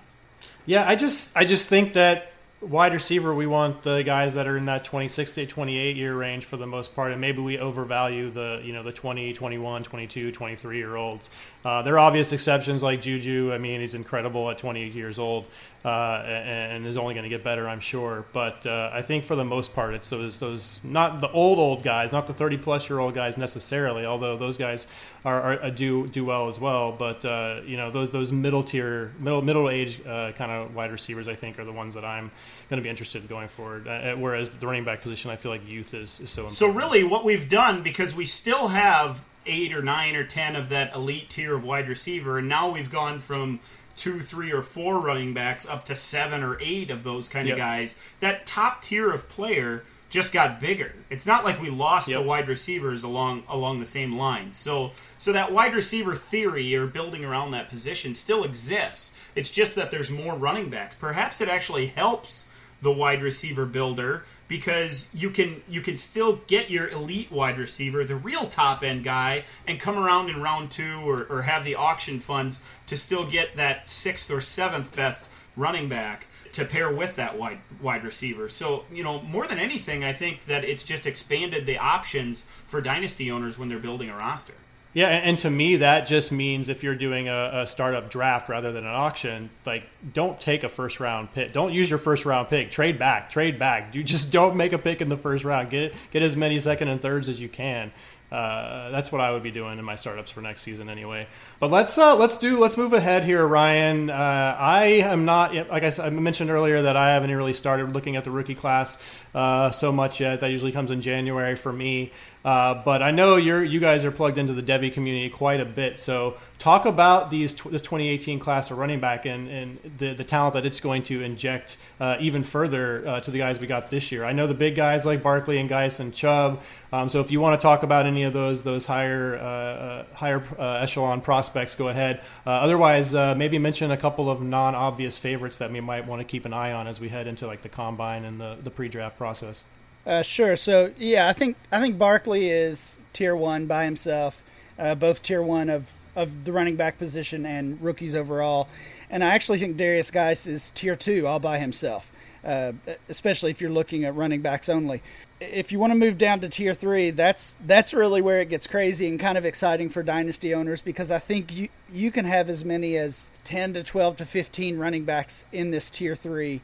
Yeah, I just I just think that wide receiver, we want the guys that are in that 26 to 28 year range for the most part, and maybe we overvalue the you know the 20, 21, 22, 23 year olds. Uh, there are obvious exceptions like Juju. I mean, he's incredible at 28 years old, uh, and, is only going to get better, I'm sure. But uh, I think for the most part, it's those those not the old old guys, not the 30 plus year old guys necessarily, although those guys are, are uh, do do well as well. But uh, you know those those middle tier, middle middle age uh, kind of wide receivers, I think, are the ones that I'm going to be interested in going forward. whereas the running back position, I feel like youth is, is so important. So really, what we've done because we still have eight or nine or ten of that elite tier of wide receiver, and now we've gone from two, three, or four running backs up to seven or eight of those kind yep. of guys. That top tier of player just got bigger. It's not like we lost yep. the wide receivers along along the same line. So so that wide receiver theory or building around that position still exists. It's just that there's more running backs. Perhaps it actually helps the wide receiver builder because you can you can still get your elite wide receiver, the real top end guy, and come around in round two or, or have the auction funds to still get that sixth or seventh best running back to pair with that wide wide receiver. So, you know, more than anything, I think that it's just expanded the options for dynasty owners when they're building a roster. Yeah, and to me, that just means if you're doing a, a, startup draft rather than an auction, like don't take a first round pick. Don't use your first round pick. Trade back. Trade back. You just don't make a pick in the first round. Get get as many second and thirds as you can. Uh, that's what I would be doing in my startups for next season anyway. But let's uh, let's do let's move ahead here, Ryan. Uh, I am not like I, I mentioned earlier that I haven't really started looking at the rookie class uh, so much yet. That usually comes in January for me. Uh, but I know you're you guys are plugged into the Devy community quite a bit. So talk about these this 2018 class of running back and, and the, the talent that it's going to inject uh, even further uh, to the guys we got this year. I know the big guys like Barkley and Guice and Chubb. Um, so if you want to talk about any of those those higher uh, uh, higher echelon prospects, go ahead. otherwise, maybe mention a couple of non-obvious favorites that we might want to keep an eye on as we head into like the combine and the, the pre-draft process. Uh, sure. So yeah, I think I think Barkley is tier one by himself, uh, both tier one of of the running back position and rookies overall, and I actually think Darius Guice is tier two all by himself. uh, especially if you're looking at running backs only. If you want to move down to tier three, that's that's really where it gets crazy and kind of exciting for dynasty owners because I think you you can have as many as ten to twelve to fifteen running backs in this tier three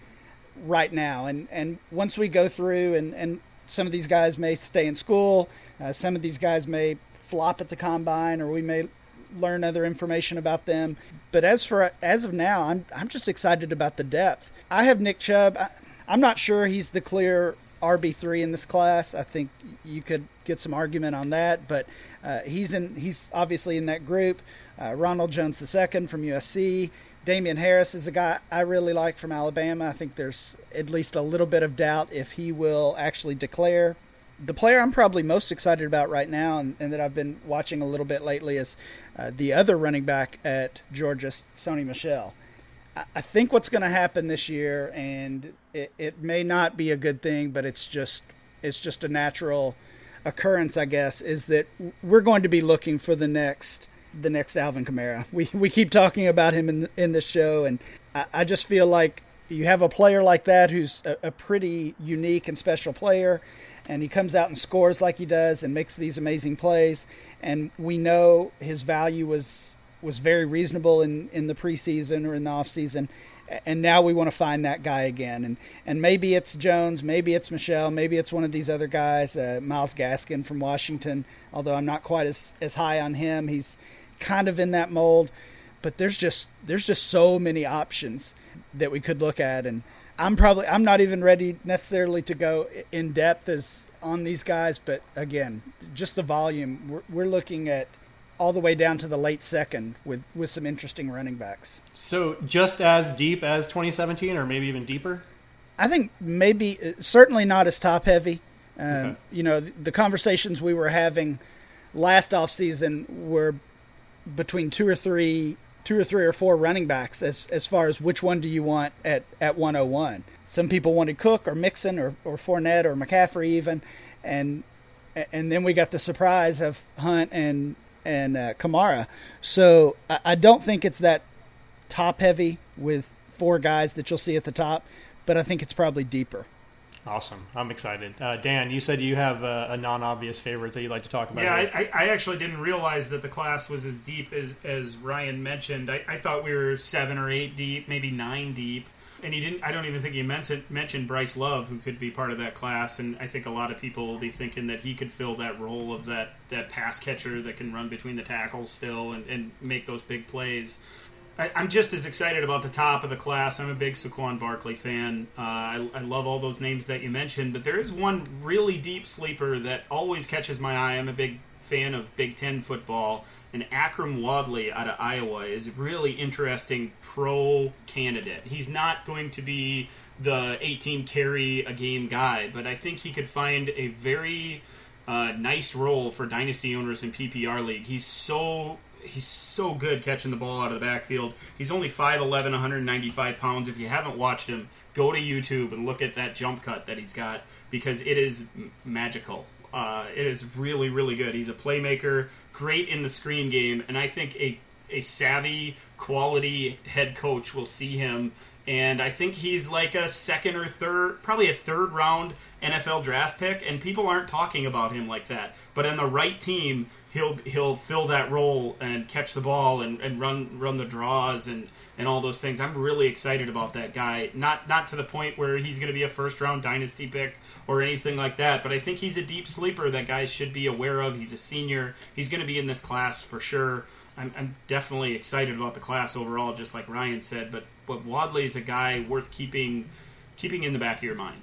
right now. And and once we go through and and some of these guys may stay in school, uh, some of these guys may flop at the combine, or we may learn other information about them. But as for as of now, I'm I'm just excited about the depth. I have Nick Chubb. I, I'm not sure he's the clear RB three in this class. I think you could get some argument on that, but uh, he's in. He's obviously in that group. Uh, Ronald Jones II from USC. Damien Harris is a guy I really like from Alabama. I think there's at least a little bit of doubt if he will actually declare the player I'm probably most excited about right now, and, and that I've been watching a little bit lately, is uh, the other running back at Georgia, Sony Michel. I, I think what's going to happen this year, and it, it may not be a good thing, but it's just it's just a natural occurrence, I guess, is that we're going to be looking for the next the next Alvin Kamara. We we keep talking about him in in this show, and I, I just feel like you have a player like that who's a, a pretty unique and special player and he comes out and scores like he does and makes these amazing plays. And we know his value was was very reasonable in, in the preseason or in the offseason. And now we want to find that guy again. And and maybe it's Jones, maybe it's Michel, maybe it's one of these other guys, uh, Myles Gaskin from Washington. Although I'm not quite as, as high on him, he's kind of in that mold. But there's just there's just so many options that we could look at and I'm probably I'm not even ready necessarily to go in depth as on these guys, but again, just the volume. We're, we're looking at all the way down to the late second with with some interesting running backs. So just as deep as 2017, or maybe even deeper. I think maybe uh, certainly not as top heavy. Um, okay. You know, the, the conversations we were having last off season were between two or three two or three or four running backs as as far as which one do you want at at 101. Some people wanted Cook or Mixon or or Fournette or McCaffrey even, and and then we got the surprise of Hunt and and uh, Kamara. So I, I don't think it's that top heavy with four guys that you'll see at the top, but I think it's probably deeper. Awesome. I'm excited. Uh, Dan, you said you have a, a, non-obvious favorite that you'd like to talk about. Yeah, I, I, actually didn't realize that the class was as deep as, as Ryan mentioned. I, I, thought we were seven or eight deep, maybe nine deep. And he didn't. I don't even think he mentioned, mentioned Bryce Love, who could be part of that class. And I think a lot of people will be thinking that he could fill that role of that, that pass catcher that can run between the tackles still and, and make those big plays. I, am just as excited about the top of the class. I'm a big Saquon Barkley fan. Uh, I, I, love all those names that you mentioned, but there is one really deep sleeper that always catches my eye. I'm a big fan of Big Ten football, and Akrum Wadley out of Iowa is a really interesting pro candidate. He's not going to be the 18 carry a game guy, but I think he could find a very uh, nice role for dynasty owners in PPR league. He's so he's so good catching the ball out of the backfield. He's only 5'11", 195 pounds. If you haven't watched him, go to YouTube and look at that jump cut that he's got because it is magical. Uh, it is really, really good. He's a playmaker, great in the screen game, and I think a a savvy, quality head coach will see him and I think he's like a second or third, probably a third round NFL draft pick, and people aren't talking about him like that. But in the right team, he'll he'll fill that role and catch the ball and, and run run the draws and, and all those things. I'm really excited about that guy. Not not to the point where he's going to be a first round dynasty pick or anything like that, but I think he's a deep sleeper that guys should be aware of. He's a senior. He's going to be in this class for sure. I'm, I'm definitely excited about the class overall, just like Ryan said. But but Wadley is a guy worth keeping keeping in the back of your mind.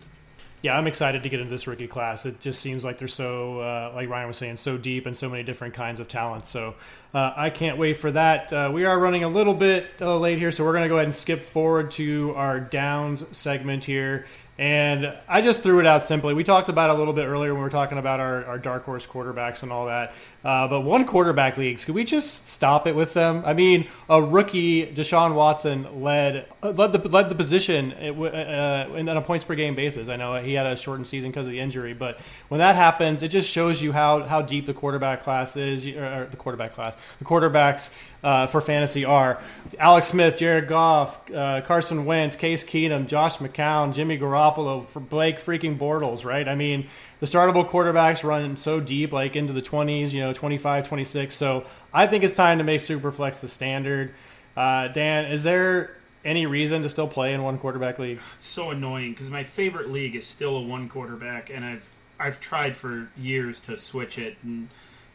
Yeah, I'm excited to get into this rookie class. It just seems like they're so, uh, like Ryan was saying, so deep and so many different kinds of talents. So uh, I can't wait for that. Uh, we are running a little bit uh, late here, so we're going to go ahead and skip forward to our downs segment here. And I just threw it out simply. We talked about a little bit earlier when we were talking about our, our dark horse quarterbacks and all that. Uh, but one quarterback leagues, could we just stop it with them? I mean, a rookie, Deshaun Watson, led uh, led the led the position uh, uh on a points per game basis. I know he had a shortened season because of the injury, but when that happens, it just shows you how how deep the quarterback class is, or the quarterback class, the quarterbacks uh, for fantasy are Alex Smith, Jared Goff, uh, Carson Wentz, Case Keenum, Josh McCown, Jimmy Garoppolo, for Blake freaking Bortles, right? I mean, the startable quarterbacks run so deep, like into the 20s, you know, 25, 26. So I think it's time to make Superflex the standard. Uh, Dan, is there any reason to still play in one quarterback league? It's so annoying because my favorite league is still a one quarterback, and I've I've tried for years to switch it, and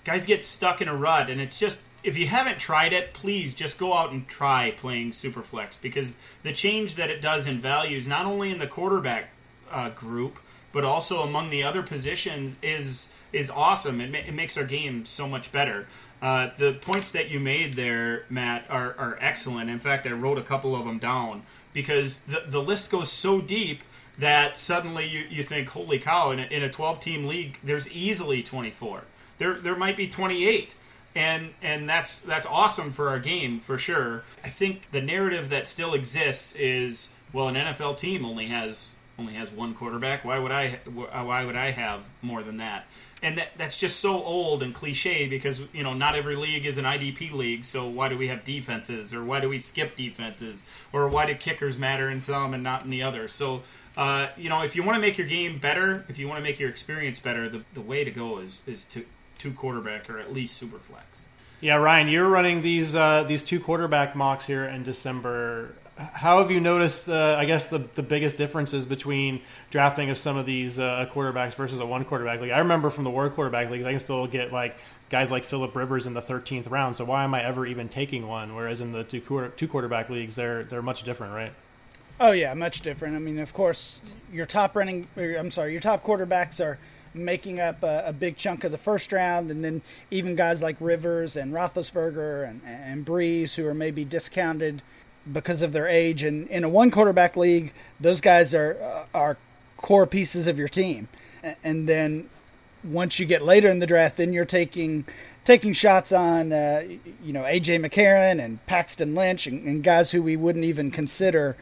guys get stuck in a rut, and it's just if you haven't tried it, please just go out and try playing Superflex because the change that it does in values, not only in the quarterback uh, group, but also among the other positions, is is awesome. It, ma- it makes our game so much better. Uh, the points that you made there, Matt, are, are excellent. In fact, I wrote a couple of them down because the, the list goes so deep that suddenly you, you think, holy cow, in a, in a 12 team league, there's easily 24. There, there might be 28 and and that's that's awesome for our game for sure. I think the narrative that still exists is well, an NFL team only has only has one quarterback. Why would I why would I have more than that? And that that's just so old and cliche because you know not every league is an IDP league. So why do we have defenses or why do we skip defenses or why do kickers matter in some and not in the other? So. Uh, you know, if you want to make your game better, if you want to make your experience better, the, the way to go is is to two quarterback or at least super flex. Yeah, Ryan, you're running these uh, these two quarterback mocks here in December. How have you noticed, uh, I guess, the, the biggest differences between drafting of some of these uh, quarterbacks versus a one quarterback league? I remember from the war quarterback league, I can still get like guys like Philip Rivers in the 13th round. So why am I ever even taking one? Whereas in the two quarter, two quarterback leagues, they're they're much different, right? Oh yeah, much different. I mean, of course, your top running, I'm sorry, your top quarterbacks are making up a, a, big chunk of the first round, and then even guys like Rivers and Roethlisberger and, and Brees, who are maybe discounted because of their age. And in a one quarterback league, those guys are are core pieces of your team. And then once you get later in the draft, then you're taking taking shots on uh, you know AJ McCarron and Paxton Lynch and, and guys who we wouldn't even consider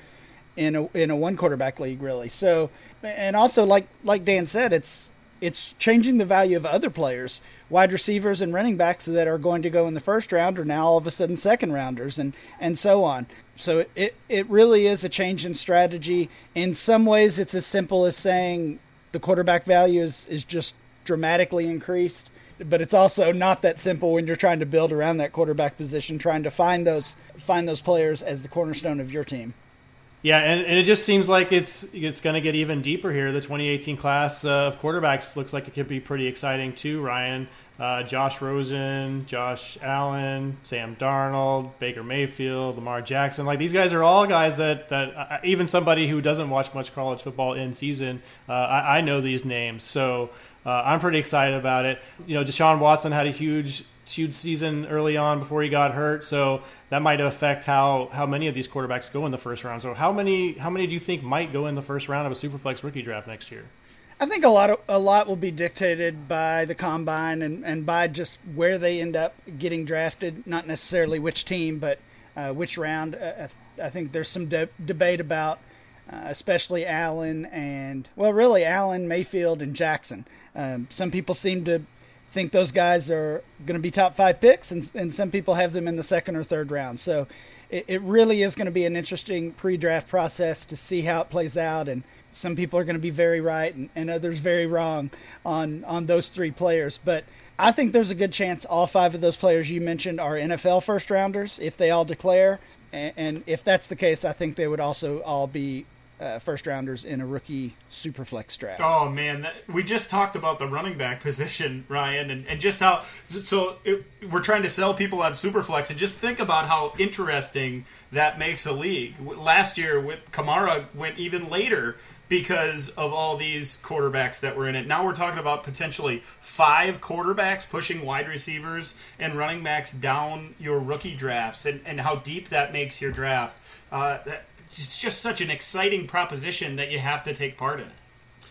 in a in a one quarterback league really. So and also like like Dan said, it's it's changing the value of other players. Wide receivers and running backs that are going to go in the first round are now all of a sudden second rounders and, and so on. So it, it really is a change in strategy. In some ways, it's as simple as saying the quarterback value is, is just dramatically increased. But it's also not that simple when you're trying to build around that quarterback position, trying to find those find those players as the cornerstone of your team. Yeah, and, and it just seems like it's it's going to get even deeper here. The 2018 class uh, of quarterbacks looks like it could be pretty exciting too. Ryan, uh, Josh Rosen, Josh Allen, Sam Darnold, Baker Mayfield, Lamar Jackson. Like these guys are all guys that that uh, even somebody who doesn't watch much college football in season, uh, I, I, know these names. So uh, I'm pretty excited about it. You know, Deshaun Watson had a huge huge season early on before he got hurt, so that might affect how how many of these quarterbacks go in the first round. So how many how many do you think might go in the first round of a Superflex rookie draft next year? I think a lot of, a lot will be dictated by the combine and, and by just where they end up getting drafted, not necessarily which team, but uh, which round. Uh, I think there's some de- debate about, uh, especially Allen and well, really Allen, Mayfield, and Jackson. Um, some people seem to think those guys are going to be top five picks, and, and some people have them in the second or third round. So it, it really is going to be an interesting pre draft process to see how it plays out. And some people are going to be very right and, and others very wrong on, on those three players. But I think there's a good chance all five of those players you mentioned are NFL first rounders if they all declare. And, and if that's the case, I think they would also all be uh, first rounders in a rookie super flex draft. Oh man, that, we just talked about the running back position, Ryan, and, and just how so it, we're trying to sell people on super flex, and just think about how interesting that makes a league. Last year with Kamara went even later because of all these quarterbacks that were in it. Now we're talking about potentially five quarterbacks pushing wide receivers and running backs down your rookie drafts, and, and how deep that makes your draft. Uh, that, it's just such an exciting proposition that you have to take part in.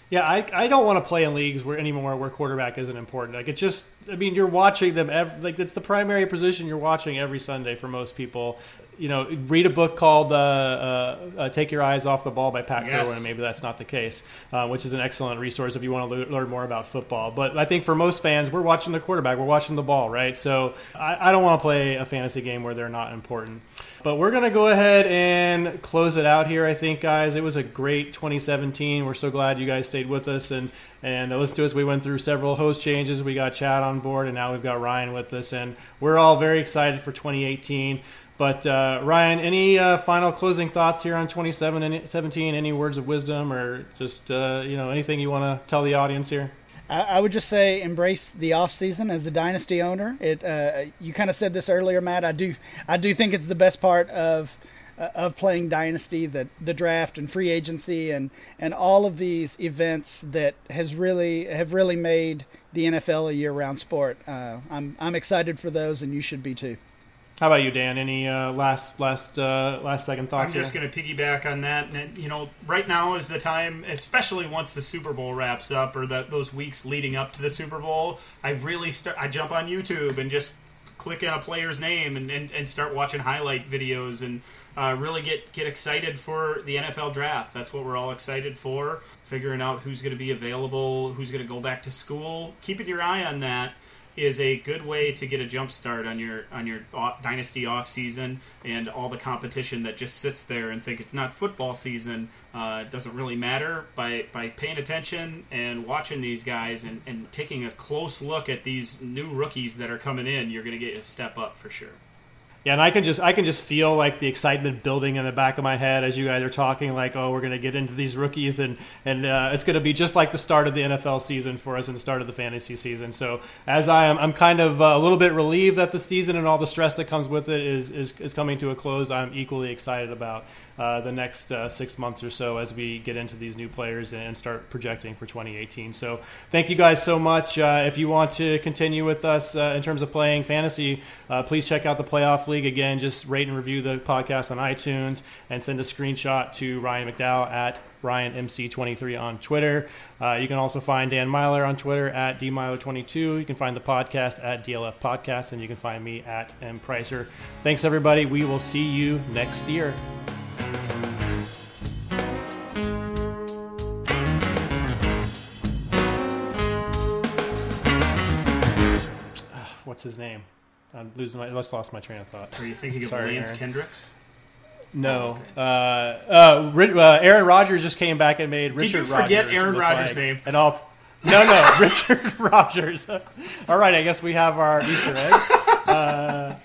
Yeah, I, I don't want to play in leagues where anymore where quarterback isn't important. Like it's just, I mean, you're watching them every, like it's the primary position you're watching every Sunday for most people. You know, read a book called uh, uh, uh, "Take Your Eyes Off the Ball" by Pat yes. And maybe that's not the case, uh, which is an excellent resource if you want to le- learn more about football. But I think for most fans, we're watching the quarterback, we're watching the ball, right? So I, I don't want to play a fantasy game where they're not important. But we're gonna go ahead and close it out here. I think, guys, it was a great 2017. We're so glad you guys stayed with us and and listen to us. We went through several host changes. We got Chad on board, and now we've got Ryan with us, and we're all very excited for 2018. But uh, Ryan, any uh, final closing thoughts here on 2017? Any words of wisdom, or just uh, you know anything you want to tell the audience here? I, would just say embrace the off season as a dynasty owner. It uh, you kind of said this earlier, Matt. I do I do think it's the best part of uh, of playing dynasty, the the draft and free agency and and all of these events that has really have really made the NFL a year round sport. Uh, I'm I'm excited for those, and you should be too. How about you, Dan? Any uh, last last uh, last second thoughts? I'm just going to piggyback on that. And you know, right now is the time, especially once the Super Bowl wraps up or that those weeks leading up to the Super Bowl. I really start. I jump on YouTube and just click on a player's name and, and, and start watching highlight videos and uh, really get get excited for the NFL draft. That's what we're all excited for. Figuring out who's going to be available, who's going to go back to school. Keeping your eye on that is a good way to get a jump start on your on your dynasty off season and all the competition that just sits there and think it's not football season uh, doesn't really matter by by paying attention and watching these guys and, and taking a close look at these new rookies that are coming in you're going to get a step up for sure yeah, and I can just I can just feel like the excitement building in the back of my head as you guys are talking. Like, oh, we're gonna get into these rookies, and and uh, it's gonna be just like the start of the NFL season for us and the start of the fantasy season. So as I am, I'm kind of uh, a little bit relieved that the season and all the stress that comes with it is is, is coming to a close. I'm equally excited about uh, the next uh, six months or so as we get into these new players and start projecting for 2018. So thank you guys so much. Uh, if you want to continue with us uh, in terms of playing fantasy, please check out the playoff League. Again, just rate and review the podcast on iTunes and send a screenshot to Ryan McDowell at RyanMC23 on Twitter. Uh, you can also find Dan Meylor on Twitter at DMeylor22. You can find the podcast at DLF Podcast, and you can find me at M Pricer. Thanks, everybody. We will see you next year. What's his name? I'm losing my. I just lost my train of thought. Are you thinking Sorry, of Lance Aaron. Kendricks? No. Oh, okay. uh, uh, uh, Aaron Rodgers just came back and made Richard. Did you forget Rodgers Aaron Rodgers' like, name? And all. No, no, Richard Rodgers. all right, I guess we have our Easter egg. Uh,